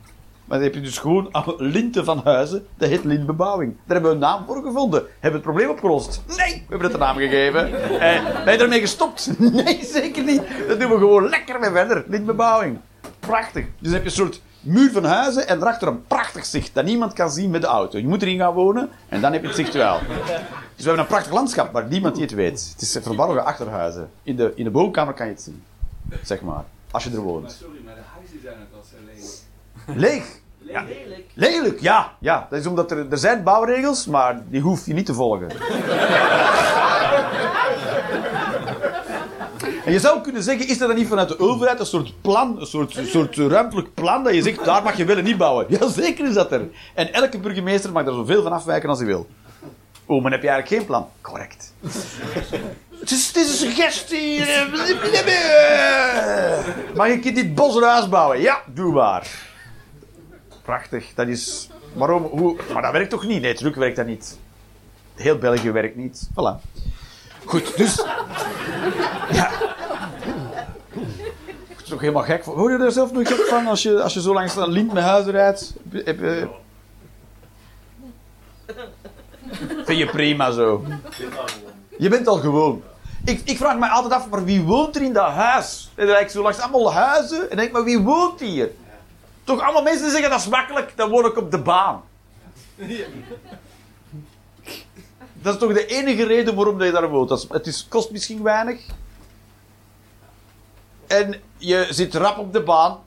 Maar dan heb je dus gewoon linten van huizen. Dat heet lintbebouwing. Daar hebben we een naam voor gevonden. Hebben we het probleem opgelost? Nee, we hebben het een naam gegeven. En ben je ermee gestopt? Nee, zeker niet. Dat doen we gewoon lekker mee verder. Lintbebouwing. Prachtig. Dus dan heb je een soort muur van huizen en daarachter een prachtig zicht dat niemand kan zien met de auto. Je moet erin gaan wonen en dan heb je het zicht wel. Dus we hebben een prachtig landschap, maar niemand die het weet. Het is verborgen achterhuizen. In de, in de kan je het zien. Zeg maar. Als je er woont. sorry, maar de huizen zijn het als alleen. Leeg. Ja. Lelijk. Lelijk, ja. ja. Dat is omdat er, er zijn bouwregels, maar die hoef je niet te volgen. En je zou kunnen zeggen, is er dan niet vanuit de overheid een soort plan, een soort, een soort ruimtelijk plan, dat je zegt, daar mag je wel en niet bouwen. Ja, zeker is dat er. En elke burgemeester mag daar zoveel van afwijken als hij wil. Oh, maar heb je eigenlijk geen plan? Correct. Het is, het is een suggestie. Mag ik in dit bos een huis bouwen? Ja, doe maar. Prachtig. Dat is... Waarom? Hoe? Maar dat werkt toch niet? Nee, druk werkt dat niet. Heel België werkt niet. Voilà. Goed, dus... Ja. Het is toch helemaal gek. Hoor je er zelf nog gek van als je, als je zo langs een lint met huizen rijdt? Heb, eh, Vind je prima zo? Je bent al gewoon. Ik, ik vraag me altijd af, maar wie woont er in dat huis? En dan ik zo langs allemaal huizen en denk, maar wie woont hier? Toch allemaal mensen zeggen, dat is makkelijk, dan woon ik op de baan. Dat is toch de enige reden waarom je daar woont. Dat het is, kost misschien weinig. En je zit rap op de baan.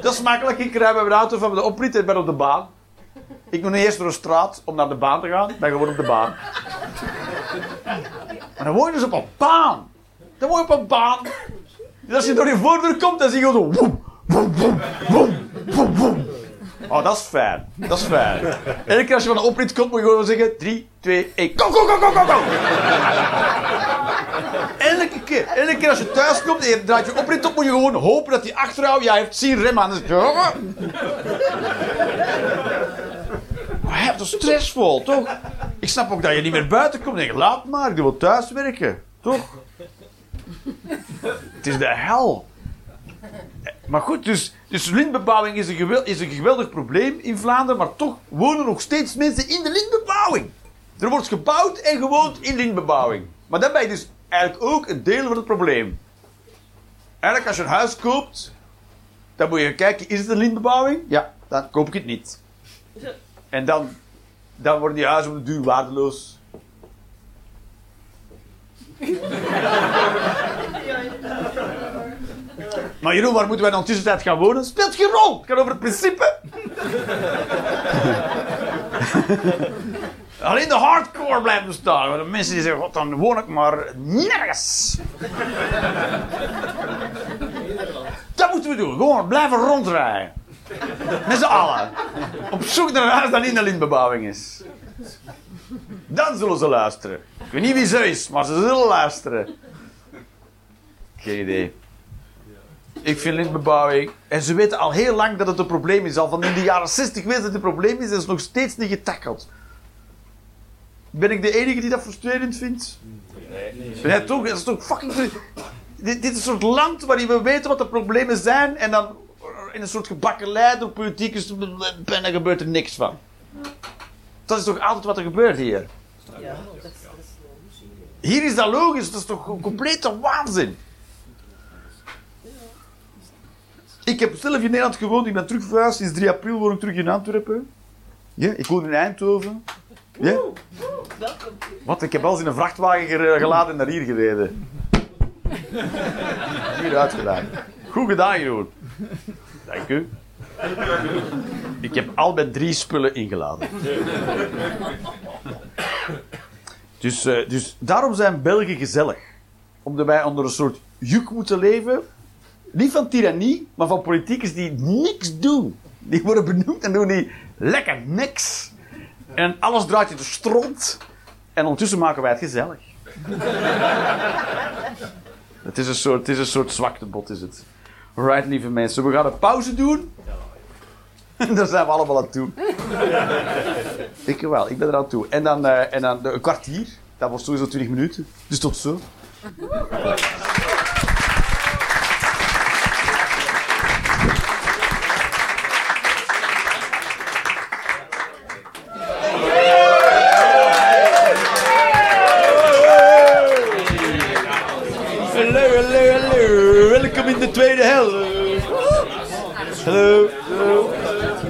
Dat is makkelijk. Ik rij met mijn auto van de oprit en ben op de baan. Ik moet eerst door een straat om naar de baan te gaan. Ben gewoon op de baan. Maar dan woon je dus op een baan. Dan woon je op een baan. Dus als je door je voordeur komt, dan zie je gewoon zo... Woem, woem, woem, woem, woem. Oh, dat is fijn. Dat is fijn. Elke keer als je van de oprit komt, moet je gewoon zeggen... 3, 2, 1... Kom, kom, kom, kom, kom, kom. Elke keer. Elke keer als je thuis komt en je draait je oprit op, moet je gewoon hopen dat hij achter. Jij heeft zien remmen aan. Je, Maar dat is stressvol, toch? Ik snap ook dat je niet meer buiten komt. denk, laat maar, ik wil thuis werken. Toch? Het is de hel. Maar goed, dus, dus lintbebouwing is een, gewel- is een geweldig probleem in Vlaanderen, maar toch wonen nog steeds mensen in de lintbebouwing. Er wordt gebouwd en gewoond in lintbebouwing. Maar dan ben je dus eigenlijk ook een deel van het probleem. Eigenlijk als je een huis koopt, dan moet je kijken, is het een lintbebouwing? Ja, dan koop ik het niet. En dan, dan worden die huizen op de duur waardeloos. Maar Jeroen, waar moeten wij dan tussentijd gaan wonen? Speelt geen rol. Het over het principe. Alleen de hardcore blijft bestaan. Maar de mensen die zeggen, god, dan woon ik maar nergens. Dat moeten we doen. Gewoon blijven rondrijden. Met z'n allen. Op zoek naar een huis dat niet een lintbebouwing is. Dan zullen ze luisteren. Ik weet niet wie ze is, maar ze zullen luisteren. Geen idee. Ik vind lintbebouwing. En ze weten al heel lang dat het een probleem is. Al van in de jaren 60 weten dat het een probleem is. En is nog steeds niet getackeld. Ben ik de enige die dat frustrerend vindt? Nee. Ja, toch? Dat is toch fucking. Dit, dit is een soort land waarin we weten wat de problemen zijn. En dan in een soort gebakkelei door politiek is. En dan gebeurt er niks van. Dat is toch altijd wat er gebeurt hier? Ja, dat, is. Hier is dat logisch. Dat is toch een complete waanzin? Ik heb zelf in Nederland gewoond. Ik ben terug verhuisd. Sinds 3 april woon ik terug in Antwerpen. Ja, ik woon in Eindhoven. Ja? Wat? Ik heb wel eens in een vrachtwagen geladen en naar hier gereden. Hier uitgedaan. Goed gedaan, Jeroen. Dank u. Ik heb al met drie spullen ingeladen. Dus, eh, dus daarom zijn Belgen gezellig. Omdat wij onder een soort juk moeten leven. Niet van tirannie, maar van politiekers die niks doen. Die worden benoemd en doen die lekker niks. En alles draait je de stront. En ondertussen maken wij het gezellig. het, is een soort, het is een soort zwaktebod, is het. Alright, lieve mensen. We gaan een pauze doen. Daar zijn we allemaal aan toe. ik wel, ik ben er aan toe. En dan, eh, en dan de- een kwartier. Dat wordt sowieso 20 minuten. Dus tot zo.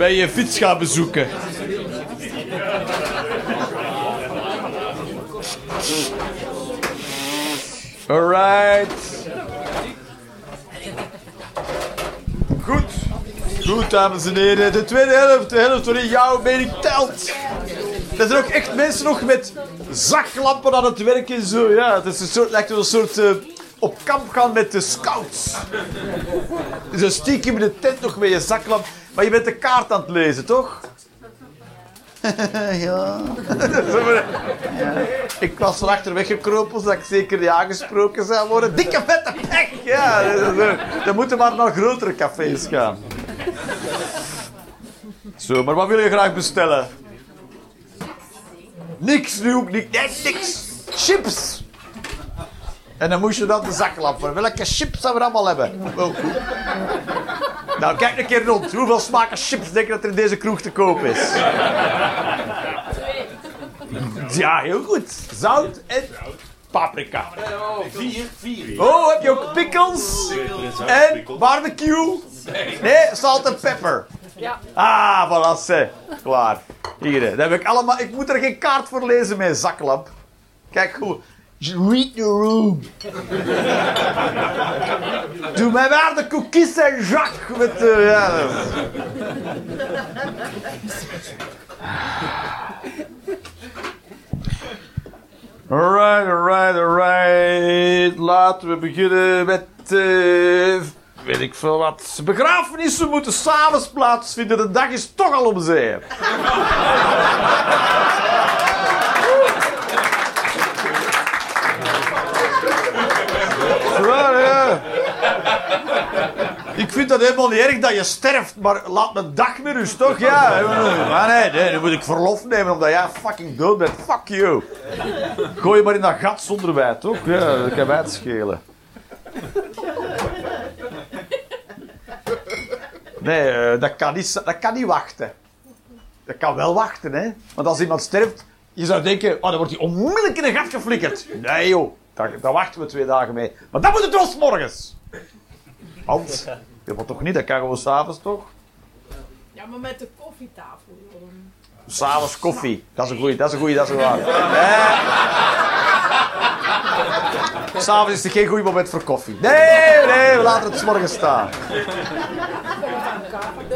Ben je fiets gaan bezoeken? Alright. Goed. Goed, dames en heren. De tweede helft, de helft waarin jouw mening telt. Er zijn ook echt mensen nog met zaklampen aan het werk en zo. Ja, het is een soort, lijkt wel een soort eh, op kamp gaan met de scouts. Dus stiekem in de tent nog met je zaklamp. Maar je bent de kaart aan het lezen, toch? ja. Zo ja. Ik was van achter weggekropen, zodat ik zeker niet aangesproken zou worden. Dikke vette pek! Ja, dan moeten we maar naar grotere cafés gaan. Zo, maar wat wil je graag bestellen? Niks, nu ook. Nee, niks. Chips. En dan moest je dan de zaklamp voor. Welke chips zouden we allemaal hebben? Oh, goed. Nou, kijk een keer rond. Hoeveel smaken chips denk je dat er in deze kroeg te koop is? Ja, heel goed. Zout en paprika. Vier, vier. Oh, heb je ook pickles? En barbecue? Nee, salt en pepper. Ja. Ah, voilà, ze. Klaar. Hier, dat heb ik allemaal. Ik moet er geen kaart voor lezen met zaklamp. Kijk goed. Read the room. Doe mij waar de cookies en Jacques met de. Ja, dat- Alright, alright, alright. Laten we beginnen met. eh, weet ik veel wat. Begrafenissen moeten s'avonds plaatsvinden. De dag is toch al om zeep. Ik vind dat helemaal niet erg dat je sterft, maar laat me dag met rust, toch? Ja, maar nee, nee, dan moet ik verlof nemen omdat jij fucking dood bent. Fuck you. Gooi je maar in dat gat zonder wij, toch? Ja, dat kan wij het schelen. Nee, eh, dat, kan niet, dat kan niet wachten. Dat kan wel wachten, hè. Want als iemand sterft, je zou denken, oh, dan wordt hij onmiddellijk in een gat geflikkerd. Nee, joh. Daar, daar wachten we twee dagen mee. Maar dan moet het wel 's morgens. Want, dat wordt toch niet, dat kan gewoon s'avonds toch? Ja, maar met de koffietafel. joh, S'avonds koffie. Dat is een goeie, dat is een goeie, dat is een waar. Nee. S'avonds is er geen goed moment voor koffie. Nee, nee, we laten het 's morgens staan.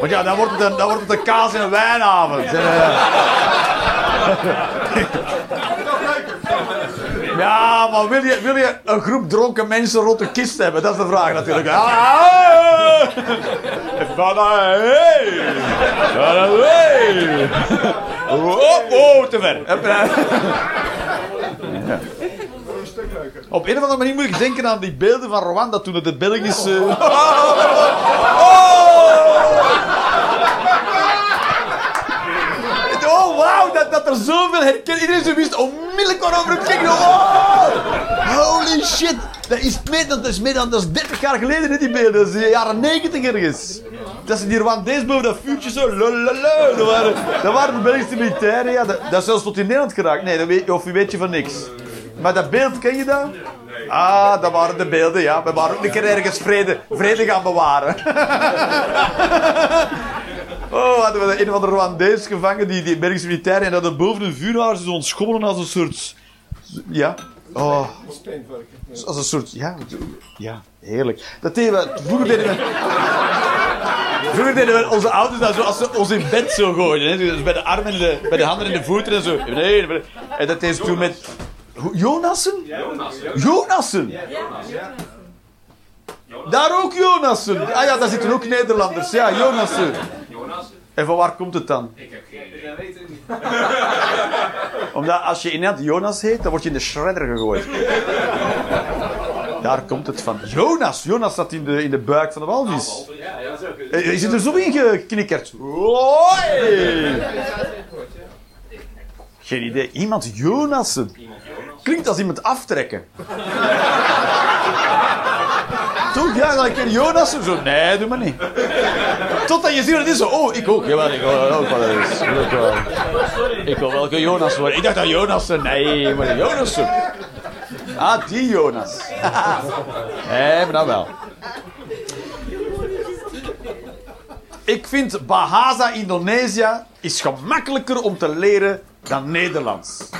Want ja, dan wordt het een, dan wordt het een kaas- en een wijnavond. Ja, maar wil je, wil je een groep dronken mensen rond de kist hebben? Dat is de vraag natuurlijk. Ah, Van hey! Van hey! Oh, oh, te ver. Ja. Op een of andere manier moet ik denken aan die beelden van Rwanda toen het de Belgische... Oh, dat, er zoveel herkenning... Iedereen wist onmiddellijk waarover het ging. Oh, holy shit. Dat is meer dan, dat is meer dan dat is 30 jaar geleden, die beelden. Dat is de jaren 90 ergens. Dat ze die Rwandees boven dat vuurtje zo... Lololo, dat, waren, dat waren de Belgische militairen. Ja, dat, dat is zelfs tot in Nederland geraakt. Nee, dat weet, of je weet je van niks. Maar dat beeld, ken je dat? Ah, dat waren de beelden, ja. We waren ook een keer ergens vrede, vrede gaan bewaren. Oh, hadden we een of andere Rwandees gevangen, die, die Belgische militairen, en hadden boven een vuurhaar ze ontschommelen als een soort... Ja. Oh. Als een soort... Ja, ja heerlijk. Dat deden we... Vroeger deden we... Vroeger deden we onze ouders dat zo, als ze ons in bed zo gooiden. Hè. Dus bij de armen en de, bij de handen en de voeten en zo. Nee, en dat deden ze toen met... Hoe- Jonassen? Jonassen? Daar ook Jonassen. Ah ja, daar zitten ook Nederlanders. Ja, Jonassen. Jonas, En van waar komt het dan? ik heb geen idee. Dat weet ik niet. Omdat als je in Nederland Jonas heet, dan word je in de shredder gegooid. Daar komt het van. Jonas. Jonas zat in de, in de buik van de walvis. Ja, ja, zo. Eh, Je zit er zo in geknikkerd. Hoi! Geen idee. Iemand Jonassen. Klinkt als iemand aftrekken. Ja, dan ken Jonassen. Zo, nee, doe maar niet. Totdat je ziet dat het is zo. Oh, ik ook. Jawel, ik wil ook wel eens. Ik wil. Ik welke Jonas worden. Ik dacht dat Jonassen. Nee, maar Jonassen. Ah, die Jonas. nee, maar dan wel. Ik vind Bahasa Indonesië is gemakkelijker om te leren dan Nederlands.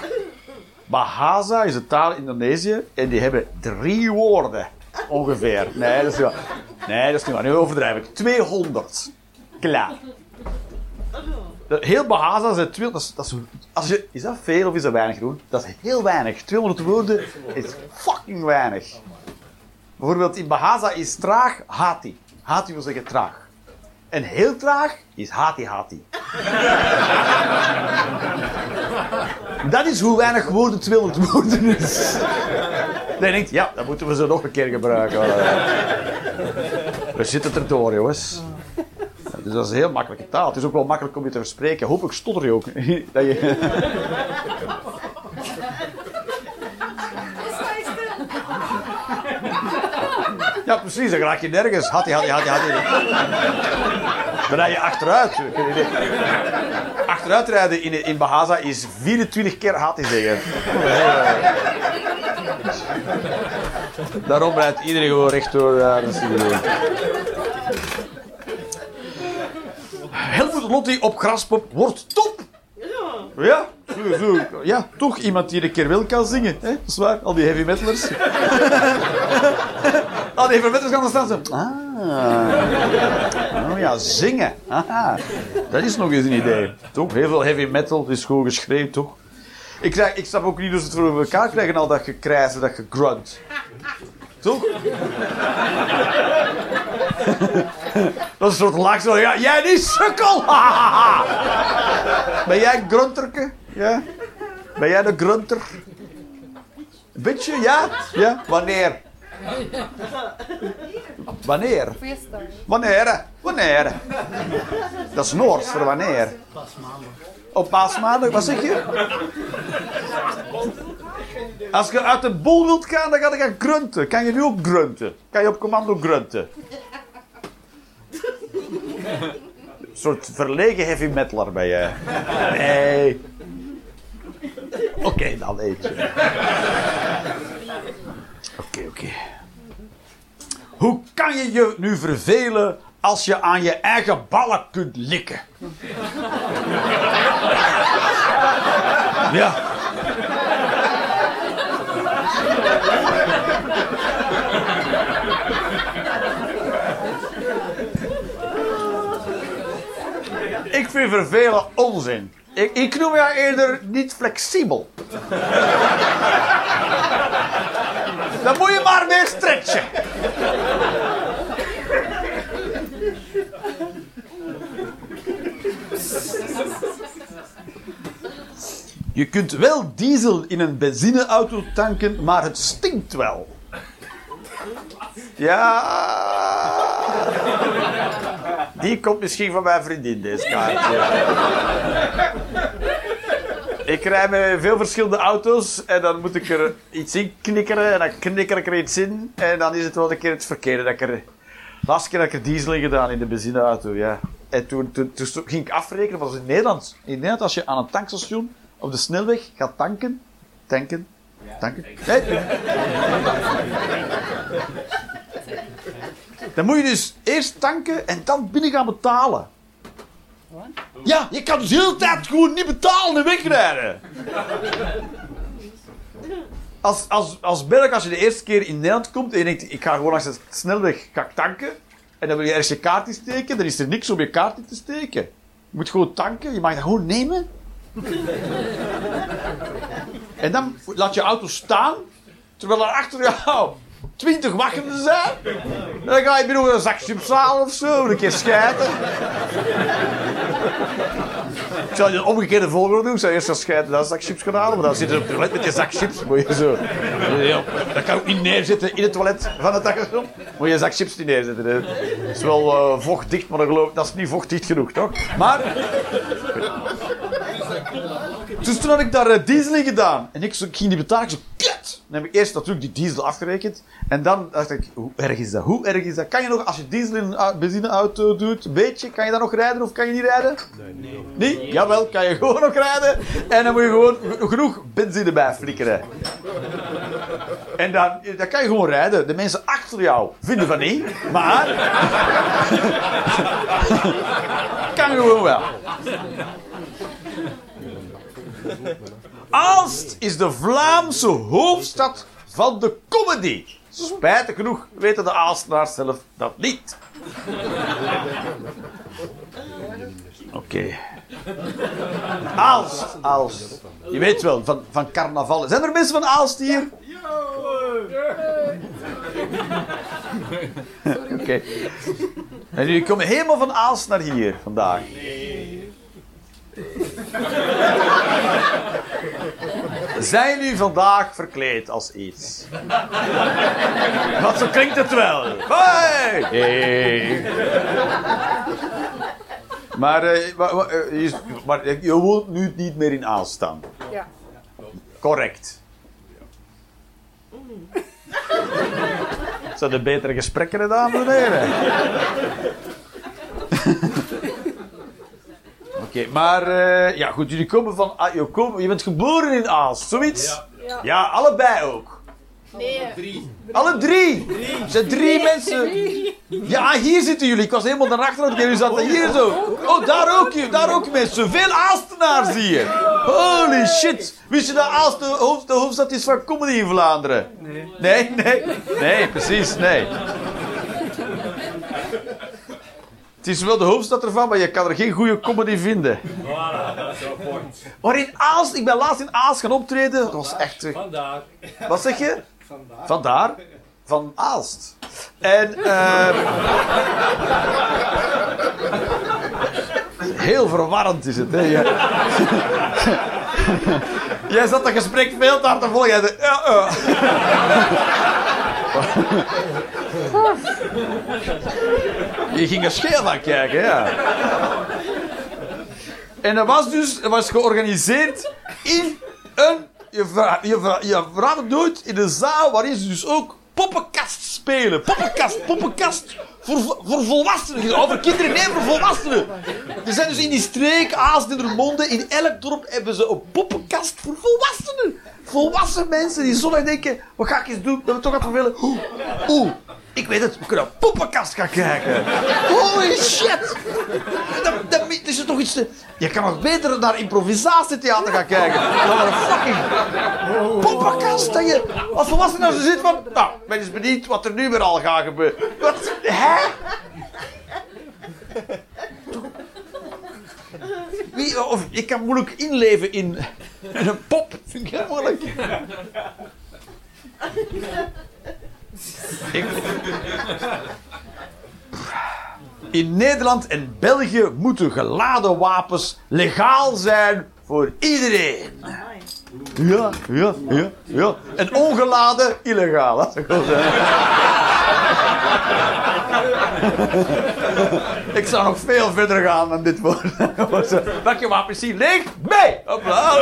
Bahasa is een taal in Indonesië en die hebben drie woorden ongeveer. Nee, dat is niet waar. Nee, dat is niet waar. Nu overdrijf ik. 200. Klaar. Heel Bahasa zijn 200. Dat is, als je, is dat veel of is dat weinig, Roen? Dat is heel weinig. 200 woorden is fucking weinig. Bijvoorbeeld in Bahasa is traag hati. Hati wil zeggen traag. En heel traag is hati-hati. Dat is hoe weinig woorden 200 woorden is. Dan denkt, ja, dat moeten we zo nog een keer gebruiken. We zitten er door, jongens. Dus dat is een heel makkelijke taal. Het is ook wel makkelijk om je te verspreken. Hopelijk stotter je ook. Dat je... Ja, precies. Dan raak je nergens. Had je, had je, had je. Dan rij je achteruit. Geen idee. Achteruit rijden in, in Bahasa is 24 keer had je zeggen. Daarom rijdt iedereen gewoon rechtdoor. Ja, dat is. Helmut Lotti op Graspop wordt top. Ja, zo, zo. ja, toch iemand die een keer wel kan zingen. Hè? Dat is waar, al die heavy metalers. al die heavy metalers gaan er staan zo. Ah. Oh ja, zingen. Aha. Dat is nog eens een idee. Toch, heel veel heavy metal is gewoon geschreven, toch? Ik, krijg, ik snap ook niet hoe ze het voor elkaar krijgen, al dat gekrijs en dat gegrunt. Toch? dat is een soort lach zo. Ja, jij die sukkel! ben jij een grunterke? Ja? Ben jij de grunter? Beetje, ja? Ja? Wanneer? Wanneer? Wanneer? Wanneer? Dat is Noors voor wanneer. Op paasmaandag, wat zeg je? Als je uit de bol wilt gaan, dan ga je gaan grunten. Kan je nu ook grunten? Kan je op commando grunten? Een soort verlegen heavy metaler ben je. Nee. Oké, dan eentje. Oké, oké. Hoe kan je je nu vervelen als je aan je eigen ballen kunt likken? Ja. Ik vind vervelen onzin. Ik, ik noem jou eerder niet flexibel. Dan moet je maar meer stretchen. Je kunt wel diesel in een benzineauto tanken, maar het stinkt wel. Ja. Die komt misschien van mijn vriendin, deze kaartje. Ik rij met veel verschillende auto's en dan moet ik er iets in knikkeren en dan knikker ik er iets in en dan is het wel een keer het verkeerde dat ik er... Laatste keer dat ik er diesel in gedaan in de benzineauto, ja. En toen, toen, toen ging ik afrekenen, dat was in Nederland. In Nederland als je aan een tankstation op de snelweg gaat tanken, tanken, tanken, nee. Dan moet je dus eerst tanken en dan binnen gaan betalen. Ja, je kan dus de hele tijd gewoon niet betalen en wegrijden. Als, als, als als je de eerste keer in Nederland komt en je denkt, ik ga gewoon langs de snelweg ga tanken. En dan wil je ergens je kaart steken, dan is er niks om je kaart in te steken. Je moet gewoon tanken, je mag dat gewoon nemen. en dan laat je auto staan, terwijl er achter jou 20 wachtenden zijn. En dan ga je binnen een zak chips halen of zo, een keer schijten. Ik zou je een omgekeerde volgorde doen. Ik zou eerst gaan schijten, dan zak chips gaan halen. Maar dan zit je op het toilet met je zak chips. Moet je zo. Ja, dat kan ook niet neerzetten in het toilet van het takkenstom. Moet je een zak chips niet neerzetten. hè. Dat is wel eh, vochtdicht, maar dat, geloof, dat is niet vochtdicht genoeg, toch? Maar. Dus toen had ik daar eh, diesel in gedaan. En ik, zo, ik ging die betalen. Ik zo, Dan heb ik eerst natuurlijk die diesel afgerekend. En dan dacht ik, hoe erg is dat? Hoe erg is dat? Kan je nog, als je diesel in een au- benzineauto doet, een beetje, kan je dan nog rijden of kan je niet rijden? Nee. Nee? Jawel, kan je gewoon nog rijden. En dan moet je gewoon genoeg benzine bij flikkeren. En dan, dan kan je gewoon rijden. De mensen achter jou vinden van niet, maar... kan gewoon wel. Aalst is de Vlaamse hoofdstad van de comedy. Spijtig genoeg weten de Aalstenaars zelf dat niet. Oké. Aalst, Aalst. Je weet wel, van, van carnaval. Zijn er mensen van Aalst hier? Oké. En jullie komen helemaal van Aalst naar hier vandaag. Zijn jullie vandaag verkleed als iets? Want zo klinkt het wel. Hey! Hey. Maar, eh, wa- wa- eh, je, maar je woont nu niet meer in Aalst dan. Ja. Correct. Zijn er betere gesprekken, hè, dames Oké, maar eh, ja, goed, jullie komen van. ah, je, komen, je bent geboren in Aalst, zoiets? Ja. Ja, allebei ook. Nee. Alle drie. Er zijn drie mensen. Ja, hier zitten jullie. Ik was helemaal naar achteren. Jullie zaten hier zo. Oh, daar ook, daar ook mensen. Veel Aalstenaars hier. Holy shit. Wist je dat Aalst de, hoofd- de hoofdstad is van comedy in Vlaanderen? Nee. Nee, nee. Nee, precies, nee. Het is wel de hoofdstad ervan, maar je kan er geen goede comedy vinden. Maar in Aalst, ik ben laatst in Aalst gaan optreden. Dat was echt... eh, Vandaar. Wat zeg je? Vandaar. Van Aalst. En... eh heel verwarrend is het, hè? Ja. Jij zat dat gesprek veel te hard te volgen. Jij zei, ja. Je ging er scheel van kijken, ja. En dat was dus was georganiseerd in een... Je, vra- je, je nooit, in een zaal waarin ze dus ook poppenkast spelen. Poppenkast, poppenkast. Voor, voor volwassenen. Over kinderen, nee, voor volwassenen. Er zijn dus in die streek, Aasdendermonde, in elk dorp hebben ze een poppenkast voor volwassenen. Volwassen mensen die zondag denken, wat ga ik eens doen? Dat we toch even willen. Oeh, oeh, ik weet het, we kunnen een poppenkast gaan kijken. Holy shit. Dat, dat, is er toch iets te... Je kan nog beter naar improvisatietheater gaan kijken. Dan naar fucking poppenkast. Dat je als volwassene als je zit van... Nou, ben eens benieuwd wat er nu weer al gaat gebeuren. Wat? Hè? Wie, of, ik kan moeilijk inleven in, een pop. Vind ik moeilijk. In Nederland en België moeten geladen wapens legaal zijn voor iedereen. Ja, ja, ja, ja. En ongeladen illegaal. Ik zou nog veel verder gaan dan dit woord. Pak je wapens zien, leeg, mee! Hopla.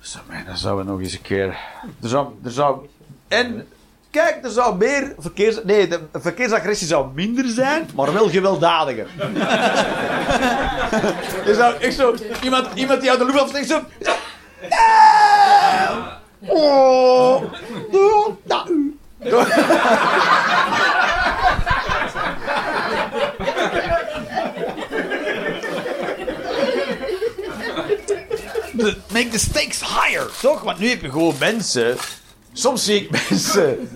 Zo, man, dan zouden we nog eens een keer. Er zou, er zou, en kijk, er zou meer verkeers. Nee, de verkeersagressie zou minder zijn, maar wel gewelddadiger. er zou, zo, iemand, iemand die uit de lucht afsteekt, zo. Ah! Oh, ja. Make the stakes higher, toch? Want nu heb je gewoon mensen. Soms zie ik mensen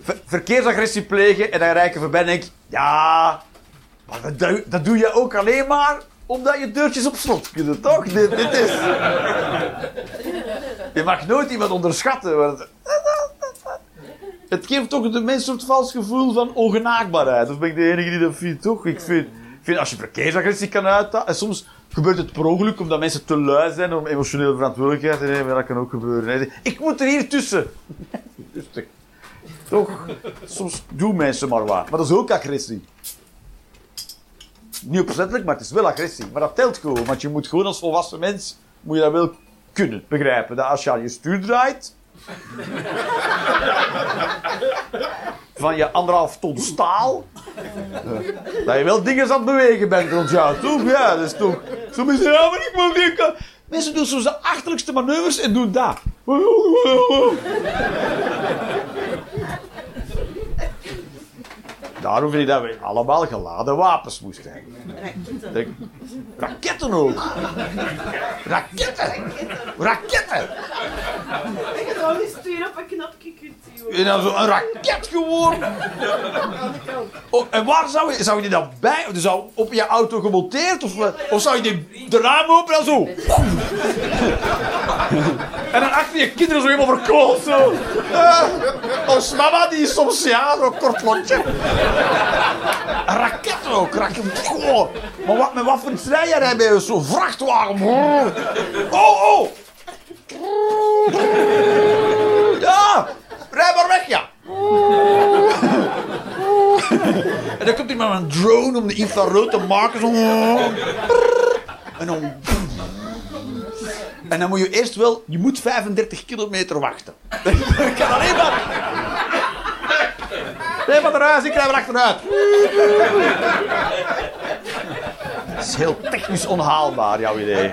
ver- verkeersagressie plegen en dan rijken voorbij en ik, ja, maar dat, doe- dat doe je ook alleen maar omdat je deurtjes op slot kunnen, toch? Dit, dit is... Je mag nooit iemand onderschatten. Want... Het geeft toch de mensen soort vals gevoel van ongenaakbaarheid. Of ben ik de enige die dat vindt, toch? Ik vind, vind als je verkeersagressie kan uiten... En soms gebeurt het per ongeluk omdat mensen te lui zijn om emotionele verantwoordelijkheid te nemen. Dat kan ook gebeuren. Ik moet er hier tussen. Rustig. Toch? Soms doen mensen maar wat. Maar dat is ook agressie. Niet opzettelijk, maar het is wel agressie. Maar dat telt gewoon. Want je moet gewoon als volwassen mens... Moet je dat wel kunnen begrijpen. Dat als je aan je stuur draait... van je anderhalf ton staal... dat je wel dingen aan het bewegen bent rond jou, toch? Ja, dat is toch... Zo ja, maar ik moet. Mensen doen de achterlijkste manoeuvres en doen dat. Daarom vind ik dat we allemaal geladen wapens moesten hebben. Raketten ook. Raketten. Raketten. Ik ga gewoon eens sturen op een knopje. En dan zo een raket gewoon. Oh, en waar zou je, zou je die dan bij? Zou op je auto gemonteerd? Of, eh, of zou je die de raam open en zo? en dan achter je kinderen zo helemaal verkoold zo. Ons mama die is soms ja, zo'n kort lontje. Een raket ook, raket. Maar wat, met wat voor trein jij bij zo'n vrachtwagen? Oh, oh. Rij maar weg, ja. en dan komt hij met een drone om de infrarood te maken. En dan... En dan moet je eerst wel... Je moet 35 kilometer wachten. Ik kan alleen maar... Nee, van de ik rij er achteruit. Dat is heel technisch onhaalbaar, jouw idee.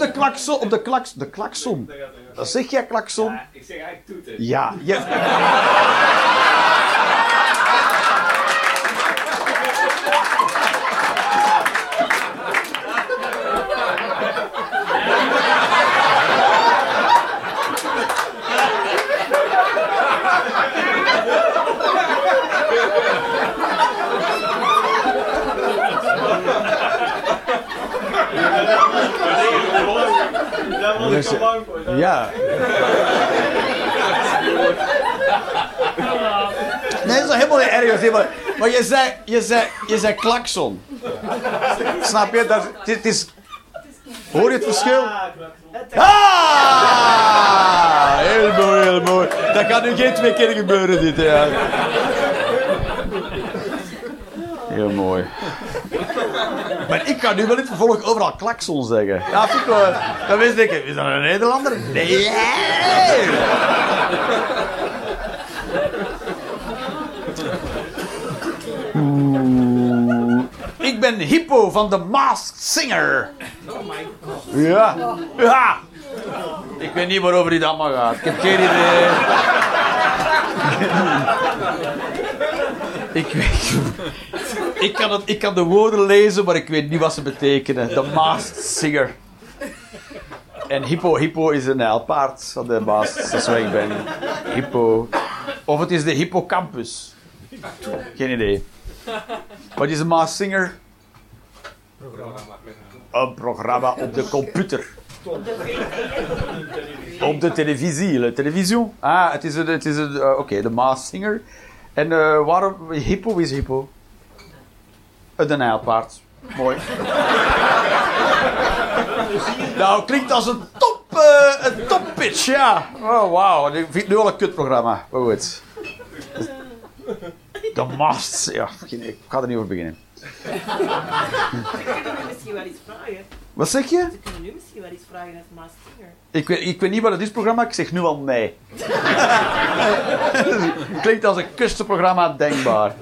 Op de klakson, op de klaks, de klakson. Dat zeg jij klakson? Ja, ik zeg eigenlijk toeter. Ja, je... Voor. Ja. Nee, dat is helemaal niet erg. Helemaal. Maar je zei, je zei, je zei klakson. Snap je? Dat, het, is, Hoor je het verschil? Ja. Ah! Heel mooi, heel mooi. Dat kan nu geen twee keer gebeuren, dit. Ja. Heel mooi. Maar ik kan nu wel in het vervolg overal klakson zeggen. Ja, vind ik wel. Dan wist ik, is dat een Nederlander? Nee! Ik ben Hippo van de Masked Singer. Ja. Ja. Ik weet niet waarover dit allemaal gaat. Ik heb geen idee. ik weet... Ik kan, het, ik kan de woorden lezen, maar ik weet niet wat ze betekenen. The Masked Singer. En hippo, hippo is een nijlpaard de masked. Dat is ik ben. Hippo. Of het is de hippocampus. Geen idee. Wat is een Masked Singer? Een programma op de computer. Op de televisie, de televisie. Ah, het is een, eh, oké, de Masked Singer. En eh, waarom, hippo is hippo? Een nijlpaard. Mooi. nou, klinkt als een top, eh, een top pitch, ja. Oh, wauw. Ik vind het nu al een kutprogramma. Maar goed. De Masked, ja, ik ga er niet over beginnen. We kunnen nu misschien wel iets vragen. Wat zeg je? We kunnen nu misschien wel iets vragen als Maas Singer. Ik weet, ik weet niet wat het is, programma. Ik zeg nu al nee. Klinkt als een kustenprogramma denkbaar.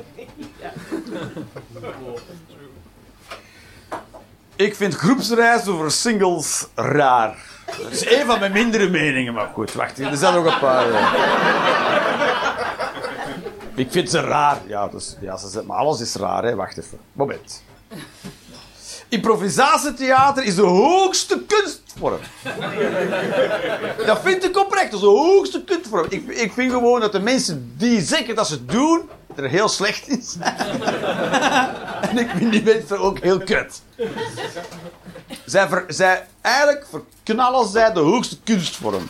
Ik vind groepsreis over singles raar. Dat is een van mijn mindere meningen, maar goed, wacht. Er zijn nog een paar. eh. Ik vind ze raar. Ja, dus, ja ze zeggen, maar alles is raar, hè. Wacht even. Moment. Improvisatietheater is de hoogste kunstvorm. Dat vind ik oprecht. Dat is de hoogste kunstvorm. Ik, ik vind gewoon dat de mensen die zeggen dat ze het doen, er heel slecht zijn. en ik vind die mensen ook heel kut. Zij, ver, zij, eigenlijk verknallen zij de hoogste kunstvorm.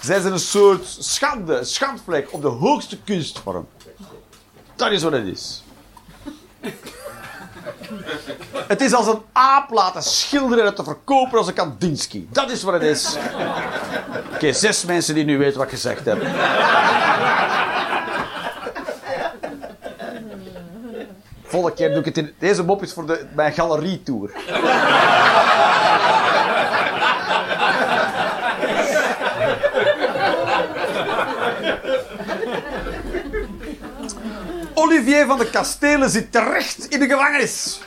Zij zijn een soort schande, schandvlek op de hoogste kunstvorm. Dat is wat het is. Het is als een aap laten schilderen en te verkopen als een Kandinsky. Dat is wat het is. Oké, zes mensen die nu weten wat ik gezegd heb. Volgende keer doe ik het in... Deze mop is voor de, mijn galerietour. Olivier van de Kastelen zit terecht in de gevangenis.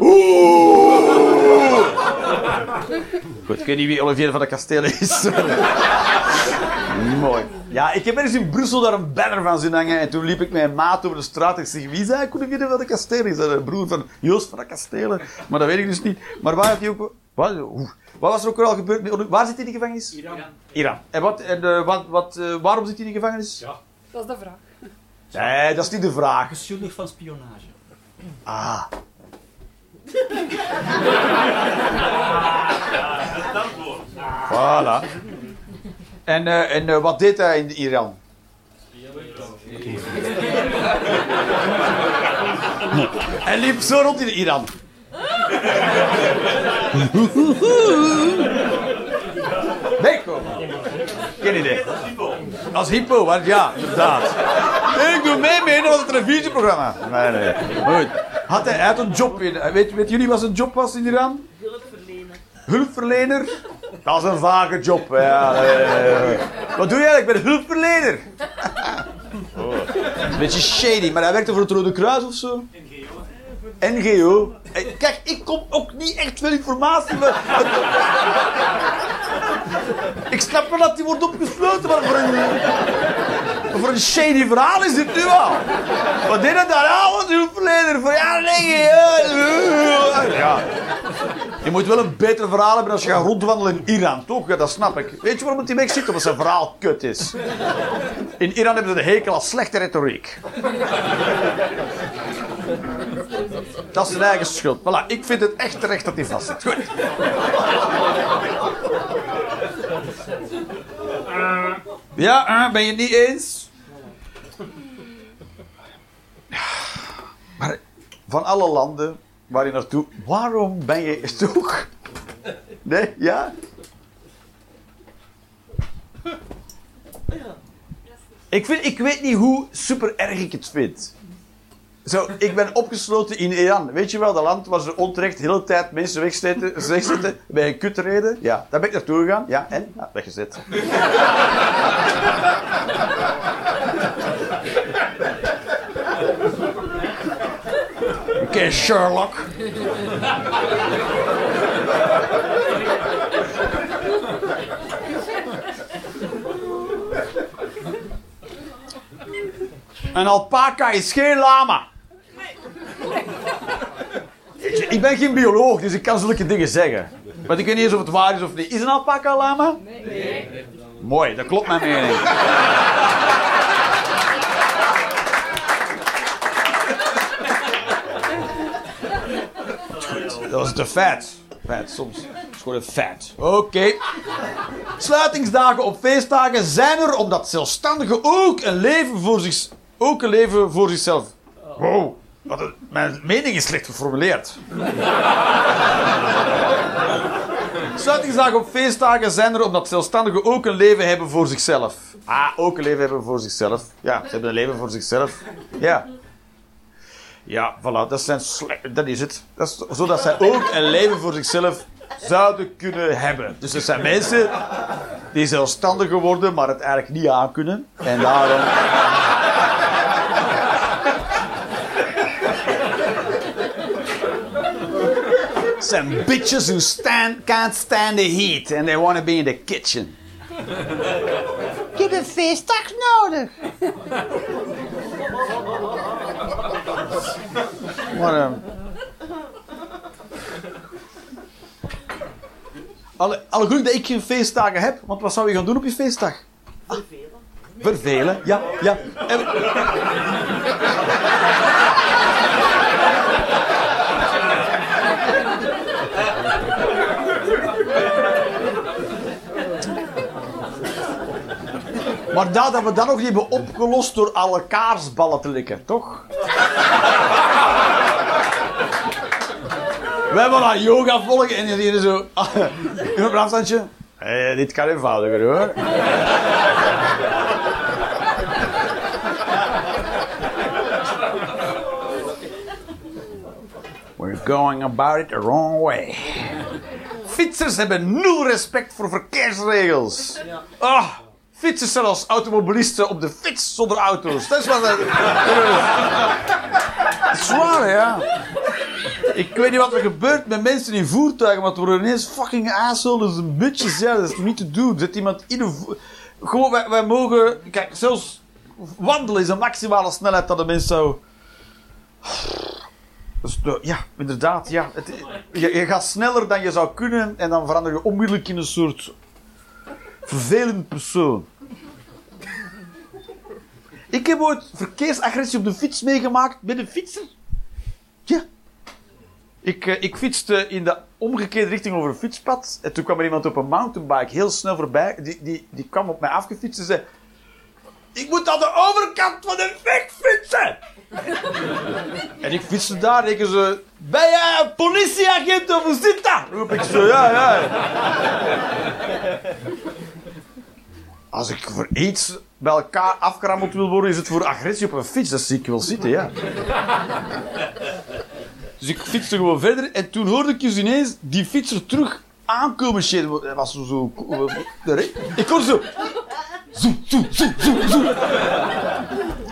Oeh. Goed, ik weet niet wie Olivier van de Kastelen is. Mooi. Ja, ik heb ergens in Brussel daar een banner van zien hangen. En toen liep ik met een maat over de straat. En ik zeg, wie is hij? Olivier van de Kastelen? Is dat een broer van Joost van de Kastelen? Maar dat weet ik dus niet. Maar waar heeft hij ook... Wat, wat was er ook al gebeurd? Waar zit hij in de gevangenis? Iran. Iran. En, wat, en eh, wat, wat, eh, waarom zit hij in de gevangenis? Ja. Dat is de vraag. Nee, dat is niet de vraag. Beschuldigd van spionage. Ah. Voilà. En, eh, en eh, wat deed hij in Iran? Hij liep zo rond in Iran. Meekomen. Geen idee. Als hypo, want ja, inderdaad. Ik doe mee mee, dat was een televisieprogramma. Nee, nee. Maar goed, had hij, hij had een job in. Weet, weet jullie wat zijn job was in Iran? Hulpverlener. Hulpverlener? Dat is een vage job. Ja. Wat doe je eigenlijk? Ik ben hulpverlener. Oh. Een beetje shady, maar hij werkte voor het Rode Kruis of zo. NGO. Eh, Kijk, ik kom ook niet echt veel informatie. Maar... ik snap wel dat die wordt opgesloten, maar voor een, voor een shady verhaal is dit nu al. Wat deed dat dan? Ja, wat hulpverlener voor ja, NGO. Ja. Je moet wel een beter verhaal hebben als je gaat rondwandelen in Iran, toch? Ja, dat snap ik. Weet je waarom het die weg zit? Omdat zijn verhaal kut is. In Iran hebben ze de hekel als slechte retoriek. Dat is zijn eigen schuld. Voilà, ik vind het echt terecht dat hij vast zit. Goed. Ja, eh, ben je het niet eens? Maar van alle landen waar je naartoe... Waarom ben je toch Nee? Ja? Ik, vind, ik weet niet hoe super erg ik het vind. Zo, ik ben opgesloten in Iran. Weet je wel, dat land waar ze onterecht de hele tijd mensen wegzetten, wegzetten bij een kutreden. Ja, daar ben ik naartoe gegaan. Ja, en? Ja, weggezet. Oké, Sherlock. Een alpaca is geen lama. Ik, ik ben geen bioloog, dus ik kan zulke dingen zeggen. Maar ik weet niet eens of het waar is of niet. Is een alpaca lama? Nee. Mooi, dat klopt mijn mening. Dat was te vet. Vet, soms. Het is gewoon een vet. Oké. Sluitingsdagen op feestdagen zijn er omdat zelfstandigen ook een leven voor, zich, ook een leven voor zichzelf. Wow. Wat een, mijn mening is slecht geformuleerd. Sluitingsdagen op feestdagen zijn er omdat zelfstandigen ook een leven hebben voor zichzelf. Ah, ook een leven hebben voor zichzelf. Ja, ze hebben een leven voor zichzelf. Ja. Ja, voilà, dat, zijn dat is het. Dat is zodat zij ook een leven voor zichzelf zouden kunnen hebben. Dus er zijn mensen die zelfstandiger worden, maar het eigenlijk niet aankunnen. En daarom. Some bitches who stand, can't stand the heat and they want to be in the kitchen. Ik heb een feestdag nodig. Wat een... Alle, alle goed dat ik geen feestdagen heb, want wat zou je gaan doen op je feestdag? Vervelen. Vervelen, ja, ja. Maar dat hebben we dan nog niet hebben opgelost door alle kaarsballen te likken, toch? We hebben aan yoga volgen en hier zo... In een afstandje. Hé, dit kan eenvoudiger hoor. We're going about it the wrong way. Fietsers hebben nul respect voor verkeersregels. Ah, zijn als automobilisten op de fiets zonder auto's. Dat is wat... Dat ja. Ik weet niet wat er gebeurt met mensen in voertuigen, maar het worden ineens fucking assholes en bitches. Ja, dat is niet te doen. Zet iemand in een Gewoon, wij, mogen... Kijk, zelfs wandelen is een maximale snelheid dat een mens zou... Dus, de- ja, inderdaad, ja. Het, je gaat sneller dan je zou kunnen en dan verander je onmiddellijk in een soort vervelend persoon. Ik heb ooit verkeersagressie op de fiets meegemaakt met een fietser. Ja. Ik, eh, ik fietste in de omgekeerde richting over een fietspad. En toen kwam er iemand op een mountainbike heel snel voorbij. Die, die, die kwam op mij afgefietst en zei... Ik moet aan de overkant van de weg fietsen! en ik fietste daar en ik zo... Ben jij een politieagent of hoe zit dat? Roep ik zo, ja, ja. Als ik voor iets bij elkaar afgerammeld wil worden, is het voor agressie op een fiets. Dat zie ik wel zitten, ja. Dus ik fietste gewoon verder en toen hoorde ik dus ineens die fietser terug aankomen. Shit, was zo... zo ik hoorde zo... Zo, zo, zo, zo.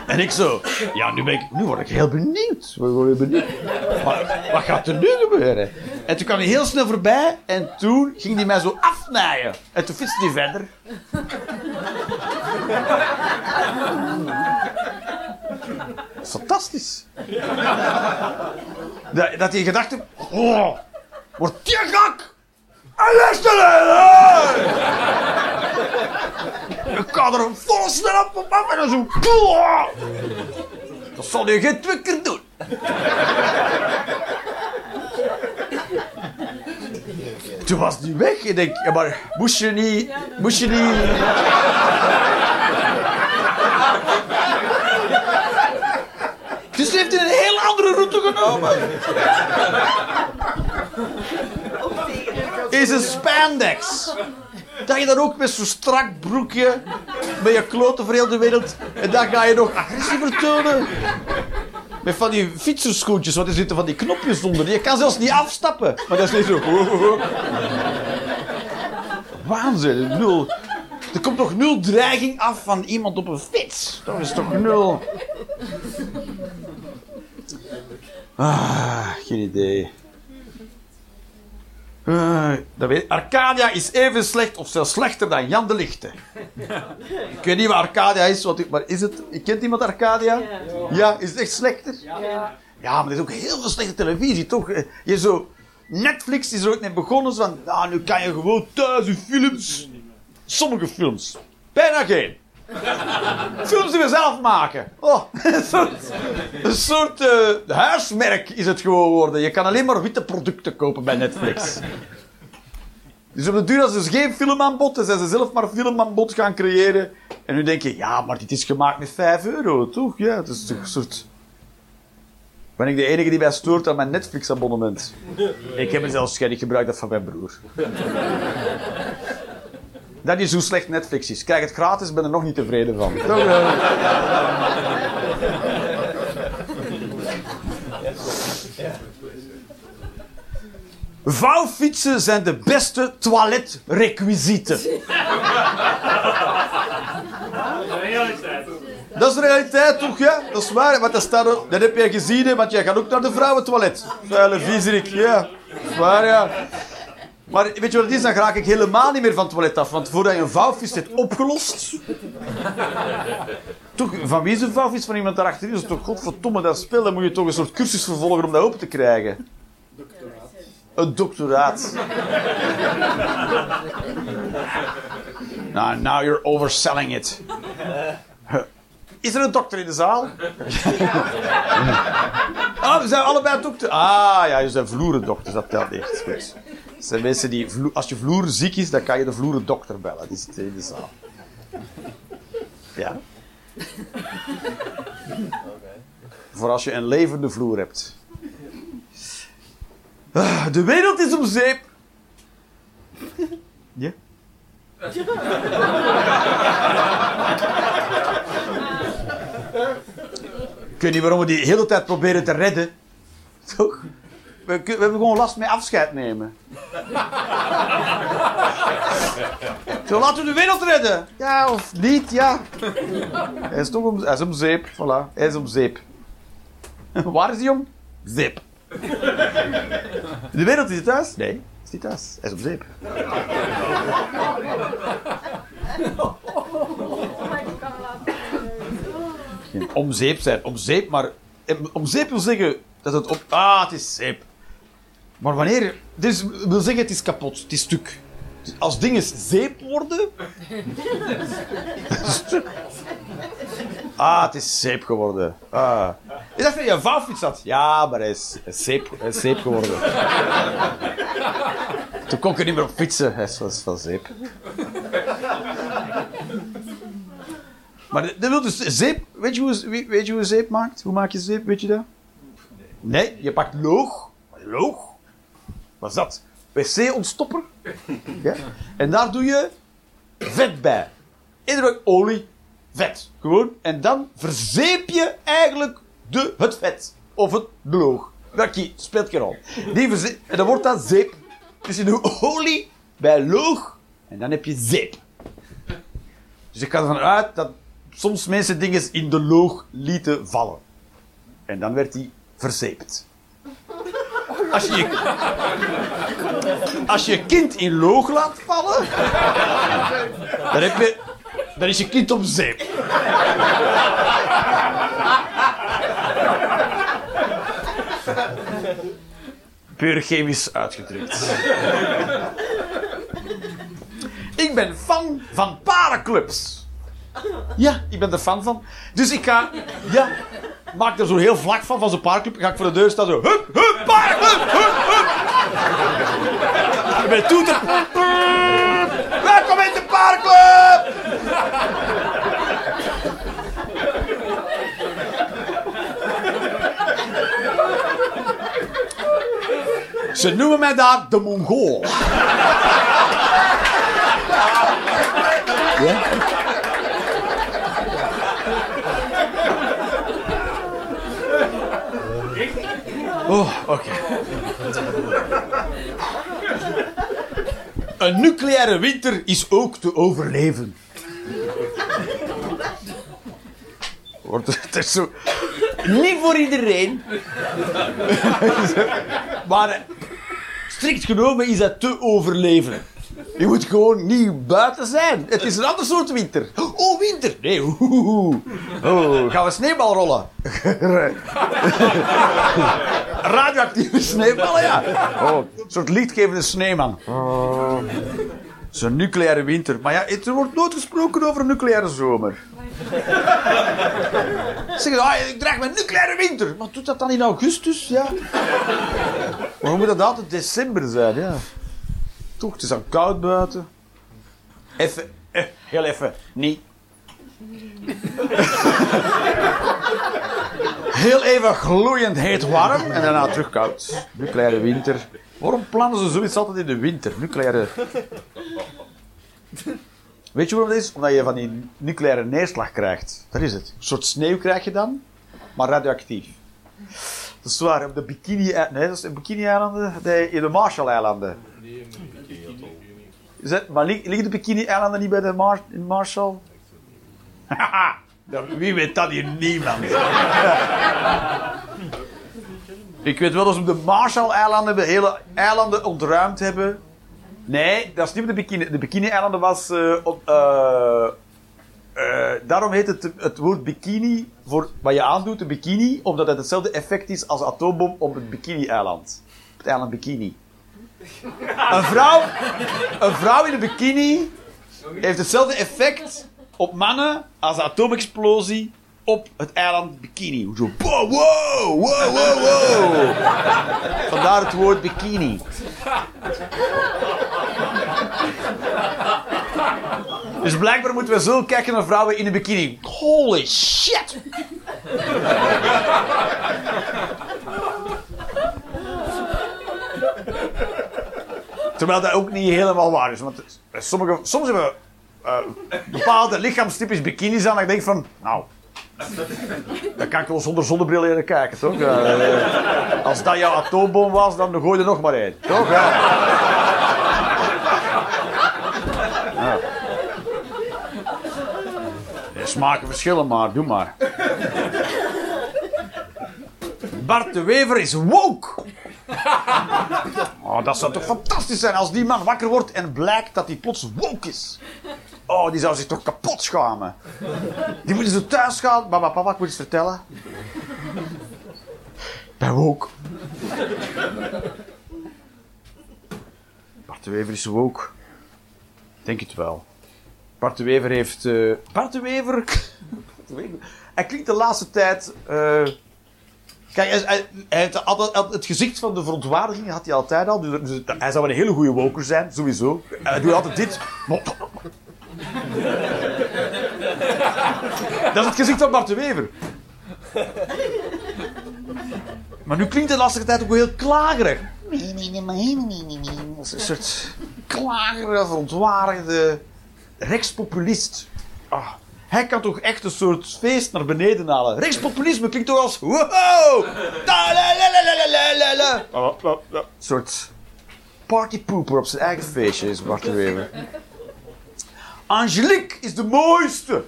En ik zo... Ja, nu, ben ik, nu word ik heel benieuwd. Word benieuwd. Wat gaat er nu gebeuren? En toen kwam hij heel snel voorbij en toen ging hij mij zo afnaaien. En toen fietste hij verder. Fantastisch. Dat, hij gedacht heeft... Oh, wordt die gek! En luisteren! Ik kan er een vol snel op af en zo... Dat zal je geen twee keer doen. Toen was die weg. Ik denk, ja, maar moest je niet... Moest je niet... Dus hij heeft een heel andere route genomen. Is een spandex. Dat je dan ook met zo'n strak broekje, met je kloten voor heel de wereld, en dan ga je nog agressiever tonen. Met van die fietserschoentjes, want er zitten van die knopjes onder. Je kan zelfs niet afstappen. Maar dat is niet zo. Waanzin. Nul. Er komt toch nul dreiging af van iemand op een fiets? Dat is toch nul. Ah, geen idee. Uh, dat weet, Arcadia is even slecht of zelfs slechter dan Jan de Lichte. Ik weet niet wat Arcadia is, wat, maar is het... Kent iemand Arcadia? Ja. ja. Is het echt slechter? Ja. Ja, maar er is ook heel veel slechte televisie, toch? Eh, je zo... Netflix is er ook net begonnen, van... Ah, nu kan je gewoon thuis je films... Sommige films. Bijna geen. Films die we zelf maken. Oh, een soort, uh, huismerk is het gewoon geworden. Je kan alleen maar witte producten kopen bij Netflix. Dus op de duur, als ze dus geen film aan bod, dan zijn ze zelf maar film aan bod gaan creëren. En nu denk je, ja, maar dit is gemaakt met 5 euro, toch? Ja, het is toch een soort... Ben ik de enige die mij stoort aan mijn Netflix-abonnement? Ik heb er zelfs geen, ik gebruik dat van mijn broer. Dat is hoe slecht Netflix is. Krijg het gratis, ben er nog niet tevreden van. Vouwfietsen zijn de beste toiletrequisieten. Dat is de realiteit toch, ja? Dat is waar, want dat, staat ook, dat heb jij gezien, want jij gaat ook naar de vrouwentoilet. Vuile viezerik, ja. Dat is waar, ja. Maar weet je wat het is? Dan raak ik helemaal niet meer van het toilet af. Want voordat je een vouwvis hebt opgelost... toch, van wie is een vouwvis? Van iemand daarachter is? Toch, godverdomme, dat spel. Dan moet je toch een soort cursus vervolgen om dat open te krijgen. Doctoraat. Een doctoraat. nou, now you're overselling it. Is er een dokter in de zaal? ah, we zijn allebei dokter. Ah, ja, je zijn vloerendokters, dat telt echt. Goed zijn mensen die, als je vloer ziek is, dan kan je de vloerendokter bellen. Die zit in de zaal. Ja. Voor als je een levende vloer hebt. Ah, de wereld is om zeep. Ja? Ik weet niet waarom we die hele tijd proberen te redden. Toch? We, we, hebben gewoon last met afscheid nemen. Zo, laten we de wereld redden. Ja, of niet, ja. Hij is toch om, hij is om zeep. Voilà, hij is om zeep. Waar is hij om? Zeep. De wereld is thuis? Nee, is niet thuis. Hij is om zeep. Om zeep zijn. Om zeep, maar... Om zeep wil zeggen dat het op... Ah, het is zeep. Maar wanneer... Dus wil zeggen, het is kapot. Het is stuk. Als dingen zeep worden... ah, het is zeep geworden. Ah. Is dat dat je vouwfiets had? Ja, maar hij is, zeep, is zeep geworden. Toen kon ik niet meer op fietsen. Hij was van zeep. Maar dat wil dus zeep... Weet je, hoe, weet je hoe zeep maakt? Hoe maak je zeep? Weet je dat? Nee, je pakt loog. Loog? Wat is dat? Wc-ontstopper. Ja? En daar doe je vet bij. Iedere olie, vet. Gewoon. En dan verzeep je eigenlijk de, het vet. Of het bloog. Dat speelt geen rol. Die en dan wordt dat zeep. Dus je doet olie bij loog. En dan heb je zeep. Dus ik ga ervan uit dat soms mensen dingen in de loog lieten vallen. En dan werd die verzeept. Als je, je, als je kind in loog laat vallen, dan, heb je, dan is je kind op zeep. Puur chemisch uitgedrukt. Ik ben fan van parenclubs. Ja, ik ben er fan van. Dus ik ga... Ja, maak er zo heel vlak van, van zo'n paarclub. Ga ik voor de deur staan zo... Hup, hup, paarclub, hup, hup. Ik ben toeter... Welkom in de paarclub! Ze noemen mij daar de Mongool. Ja? Oh, oké. Een nucleaire winter is ook te overleven. Wordt het is zo... Niet voor iedereen. maar eh, strikt genomen is dat te overleven. Je moet gewoon niet buiten zijn. Het is een ander soort winter. Oh, winter! Nee, oeh. Oh, gaan we sneeuwbal rollen? Radioactieve sneeuwballen, ja. Oh, een soort lichtgevende sneeman. Oh. Het is een nucleaire winter. Maar ja, er wordt nooit gesproken over een nucleaire zomer. Zeggen, ah, ik draag mijn nucleaire winter. Maar doet dat dan in augustus? Ja. Waarom moet dat altijd december zijn? Ja. Toch, het is al koud buiten. Even, eh, heel even, niet. Heel even gloeiend heet warm en daarna terug koud. Nucleaire winter. Waarom plannen ze zoiets altijd in de winter? Nucleaire... Weet je waarom dat is? Omdat je van die nucleaire neerslag krijgt. Dat is het. Een soort sneeuw krijg je dan, maar radioactief. Dat is waar, op de Bikini... Nee, dat is de Bikini-eilanden, de- in de Marshall-eilanden. Is dat- maar li- liggen de Bikini-eilanden niet bij de Mar in Marshall? Wie weet dat hier? Niemand. Ik weet wel dat ze op de Marshall-eilanden de hele eilanden ontruimd hebben. Nee, dat is niet op de Bikini. De Bikini-eilanden was eh, op... eh, eh, daarom heet het het woord bikini voor wat je aandoet, de bikini, omdat het hetzelfde effect is als atoombom op het bikini-eiland. Op het eiland Bikini. Een vrouw, een vrouw in een bikini heeft hetzelfde effect op mannen als de atoomexplosie op het eiland Bikini. Zo, wow, wow, wow, wow, wow. Vandaar het woord bikini. Dus blijkbaar moeten we zo kijken naar vrouwen in een bikini. Holy shit! Terwijl dat ook niet helemaal waar is. Want sommige, soms hebben eh, bepaalde lichaamstypes bikinis aan. Dat ik denk van, nou, dan kan ik wel zonder zonnebril leren kijken, toch? Eh, als dat jouw atoombom was, dan gooi je er nog maar één. Toch? Ja. Ja, Smaken verschillen, maar doe maar. Bart de Wever is woke. Oh, dat zou toch fantastisch zijn als die man wakker wordt en blijkt dat hij plots woke is. Oh, die zou zich toch kapot schamen. Die moeten zo thuis gaan. Mama, papa, ik moet iets vertellen. Ben woke. Bart de Wever is woke. Denk het wel. Bart de Wever heeft... Wever... Bart de Wever- Hij klinkt de laatste tijd... eh, Kijk, hij, heeft het gezicht van de verontwaardiging had hij altijd al. Dus, dus hij zou een hele goede woker zijn, sowieso. Hij doet altijd dit. Dat is het gezicht van Bart de Wever. Maar nu klinkt de laatste tijd ook heel klagerig. Is een soort klagerige, verontwaardigde rechtspopulist. Ah, hij kan toch echt een soort feest naar beneden halen. Rechtspopulisme klinkt toch als... Wow! Een soort partypooper op zijn eigen feestje is Bart de Wever. Angelique is de mooiste.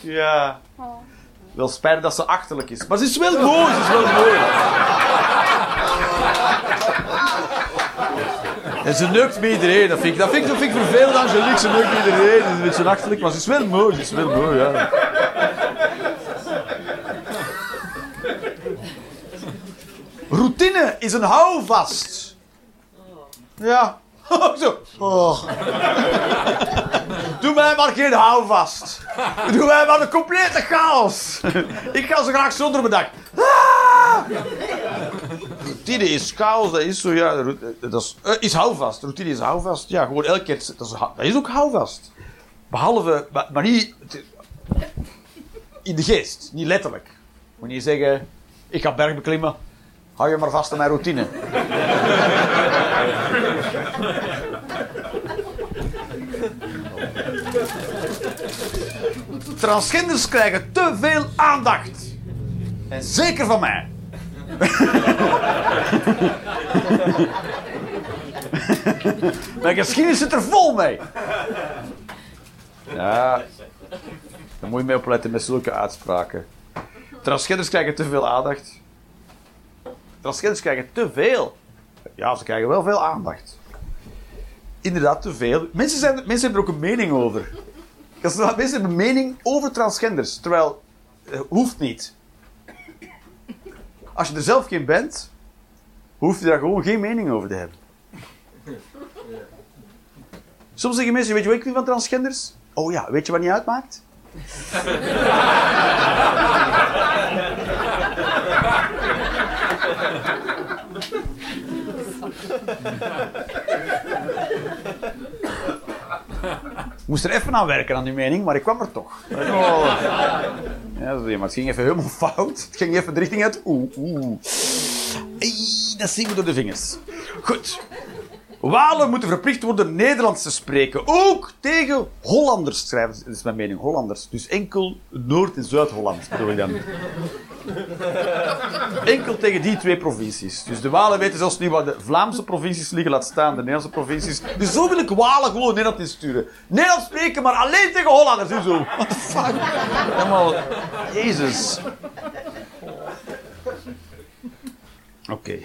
Ja. Wel spijt dat ze achterlijk is. Maar ze is wel mooi, ze is wel mooi. En ze neukt met iedereen. Dat vind ik, dat vind ik, dat vind vervelend, Angelique. Ze neukt iedereen. Ze is een beetje achterlijk, maar ze is wel mooi. Ze is wel mooi, ja. Routine is een houvast. Ja. Zo. Oh. Doe mij maar geen houvast. Doe mij maar een complete chaos. Ik ga zo graag zonder. Ah! Routine is chaos, dat is zo, ja. Dat is, eh, is houvast. Routine is houvast. Ja, gewoon elke keer. Dat is, ook houvast. Behalve, maar, maar niet in de geest, niet letterlijk. Moet je zeggen, ik ga berg beklimmen, hou je maar vast aan mijn routine. Transgenders krijgen te veel aandacht. En zeker van mij. Mijn geschiedenis zit er vol mee. Ja, daar moet je mee opletten met zulke uitspraken. Transgenders krijgen te veel aandacht. Transgenders krijgen te veel. Ja, ze krijgen wel veel aandacht. Inderdaad, te veel. Mensen, zijn, mensen hebben er ook een mening over. Mensen hebben een mening over transgenders. Terwijl, het hoeft niet. Als je er zelf geen bent, hoef je daar gewoon geen mening over te hebben. Soms zeggen mensen, weet je wat ik van transgenders? Oh ja, weet je wat niet uitmaakt? moest er even aan werken aan die mening, maar ik kwam er toch. Oh. Ja, maar het ging even helemaal fout. Het ging even de richting uit. Oeh, oeh. Ei, dat zien we door de vingers. Goed. Walen moeten verplicht worden Nederlands te spreken. Ook tegen Hollanders, schrijven. Dat is mijn mening, Hollanders. Dus enkel Noord- en Zuid-Holland bedoel ik dan. Enkel tegen die twee provincies. Dus de Walen weten zelfs niet waar de Vlaamse provincies liggen, laat staan de Nederlandse provincies. Dus zo wil ik Walen gewoon Nederland insturen. Nederlands spreken, maar alleen tegen Hollanders. Dus zo. What the fuck? Helemaal... Jezus. Oké.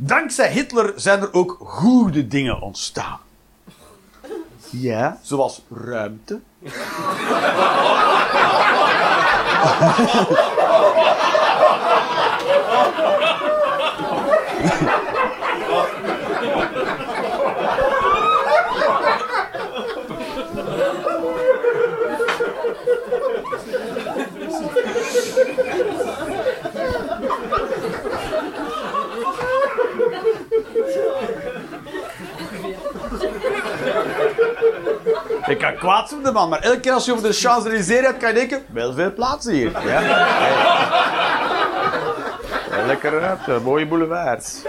Dankzij Hitler zijn er ook goede dingen ontstaan. Ja, zoals ruimte. Ik kan kwaad zijn op de man, maar elke keer als je over de Champs-Élysées hebt, kan je denken, wel veel plaats hier. Ja? Ja, lekker ruimte, mooie boulevards.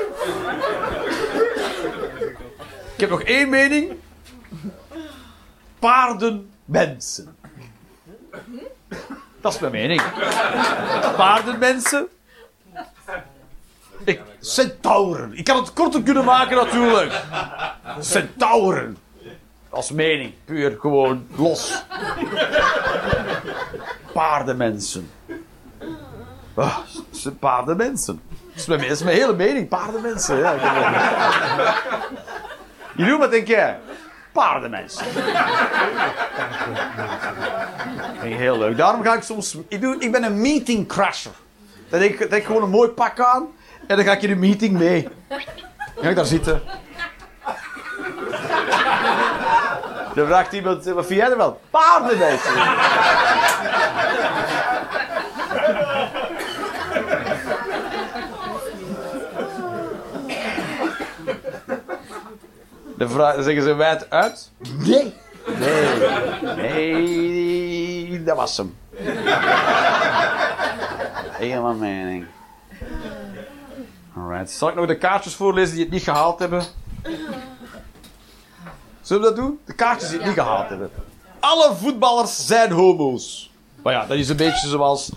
Ik heb nog één mening. Paarden mensen. Dat is mijn mening. Paarden mensen. Ik, centauren. Ik kan het korter kunnen maken natuurlijk. Centauren. Als mening. Puur gewoon los. Paardenmensen. Zijn paardenmensen. Dat is mijn, hele mening. Paardenmensen. Ja, Jeroen, wat denk jij? Paardenmensen. Heel leuk. Daarom ga ik soms... Ik, doe, ik ben een meeting crasher. Dan denk ik, denk gewoon een mooi pak aan. En dan ga ik in de meeting mee. Dan ga ik daar zitten. Dan vraagt iemand, wat vind jij er wel? Paardenmensen. Dan, vra- dan zeggen ze wijd uit. Nee. Nee. Nee, dat was hem. Helemaal mening. Alright. Zal ik nog de kaartjes voorlezen die het niet gehaald hebben? Zullen we dat doen? De kaartjes die het niet gehaald hebben. Alle voetballers zijn homo's. Maar ja, dat is een beetje zoals...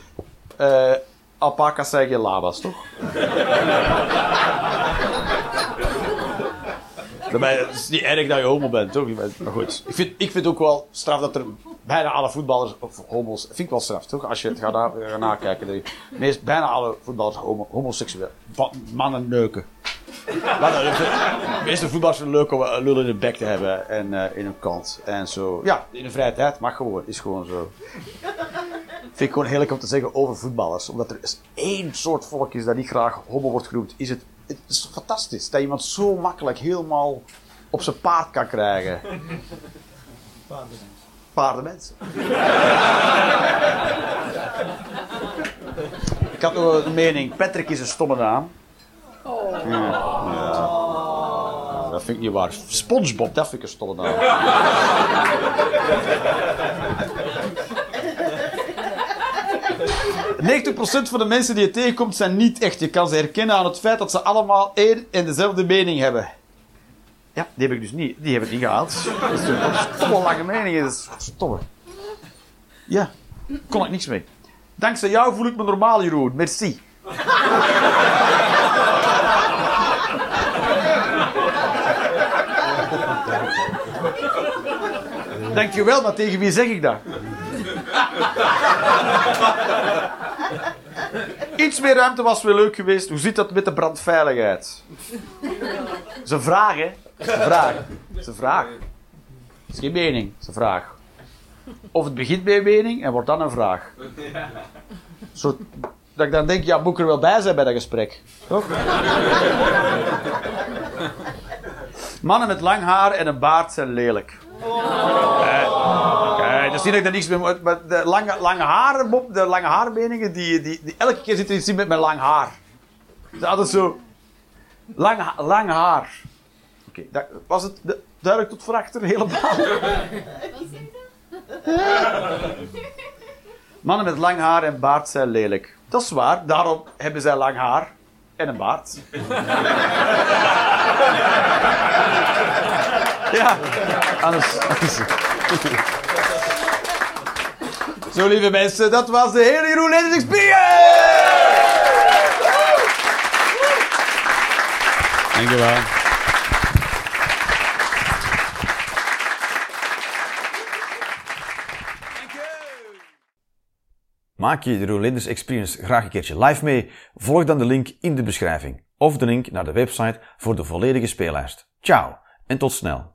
eh alpaca's zijn geen laba's, toch? Daarbij, het is niet erg dat je homo bent, toch? Maar goed, ik vind, ik vind ook wel straf dat er bijna alle voetballers, of homo's, vind ik wel straf, toch? Als je het gaat, na, gaat nakijken. meest, bijna alle voetballers homo, homoseksueel. Mannen neuken. Maar de, de meeste voetballers het leuk om een lul in de bek te hebben en eh, in een kant. En zo. Ja, in de vrije tijd mag gewoon, is gewoon zo. Vind ik gewoon heerlijk om te zeggen over voetballers. Omdat er is één soort volk is dat niet graag homo wordt genoemd. Is het, het is fantastisch dat iemand zo makkelijk helemaal op zijn paard kan krijgen. Paardenmensen. Ik had nog een mening. Patrick is een stomme naam. Ja. ja. Dat vind ik niet waar. SpongeBob, dat vind ik een stomme naam. 90% van de mensen die je tegenkomt zijn niet echt. Je kan ze herkennen aan het feit dat ze allemaal één en dezelfde mening hebben. Ja, die heb ik dus niet. Die heb ik niet gehaald. Dat is een stomme lange mening. Dat is stomme. Ja, kon ik niks mee. Dankzij jou voel ik me normaal, Jeroen. Merci. Dankjewel, maar tegen wie zeg ik dat? Iets meer ruimte was wel leuk geweest. Hoe zit dat met de brandveiligheid? Ze vragen. Ze vragen. Ze vragen. Het is geen mening, een vraag. Of het begint bij een mening en wordt dan een vraag. Zo, dat ik dan denk, ja, moet ik er wel bij zijn bij dat gesprek? Toch? Mannen met lang haar en een baard zijn lelijk. Kijk, dat zie dat ik daar niks mee moet. Maar de lange, lange haren, Bob, de lange haarmeningen, die, die, die, elke keer iets in met mijn lang haar. Dat is altijd zo. Lang, lang haar. Oké, dat- was het de- duidelijk tot verachter helemaal? Mannen met lang haar en baard zijn lelijk. Dat is waar, daarom hebben zij lang haar en een baard. Ja, anders. anders. Zo, lieve mensen, dat was de hele Jeroen Experience! Dankjewel. Maak je de Rolanders Experience graag een keertje live mee? Volg dan de link in de beschrijving of de link naar de website voor de volledige speellijst. Ciao en tot snel.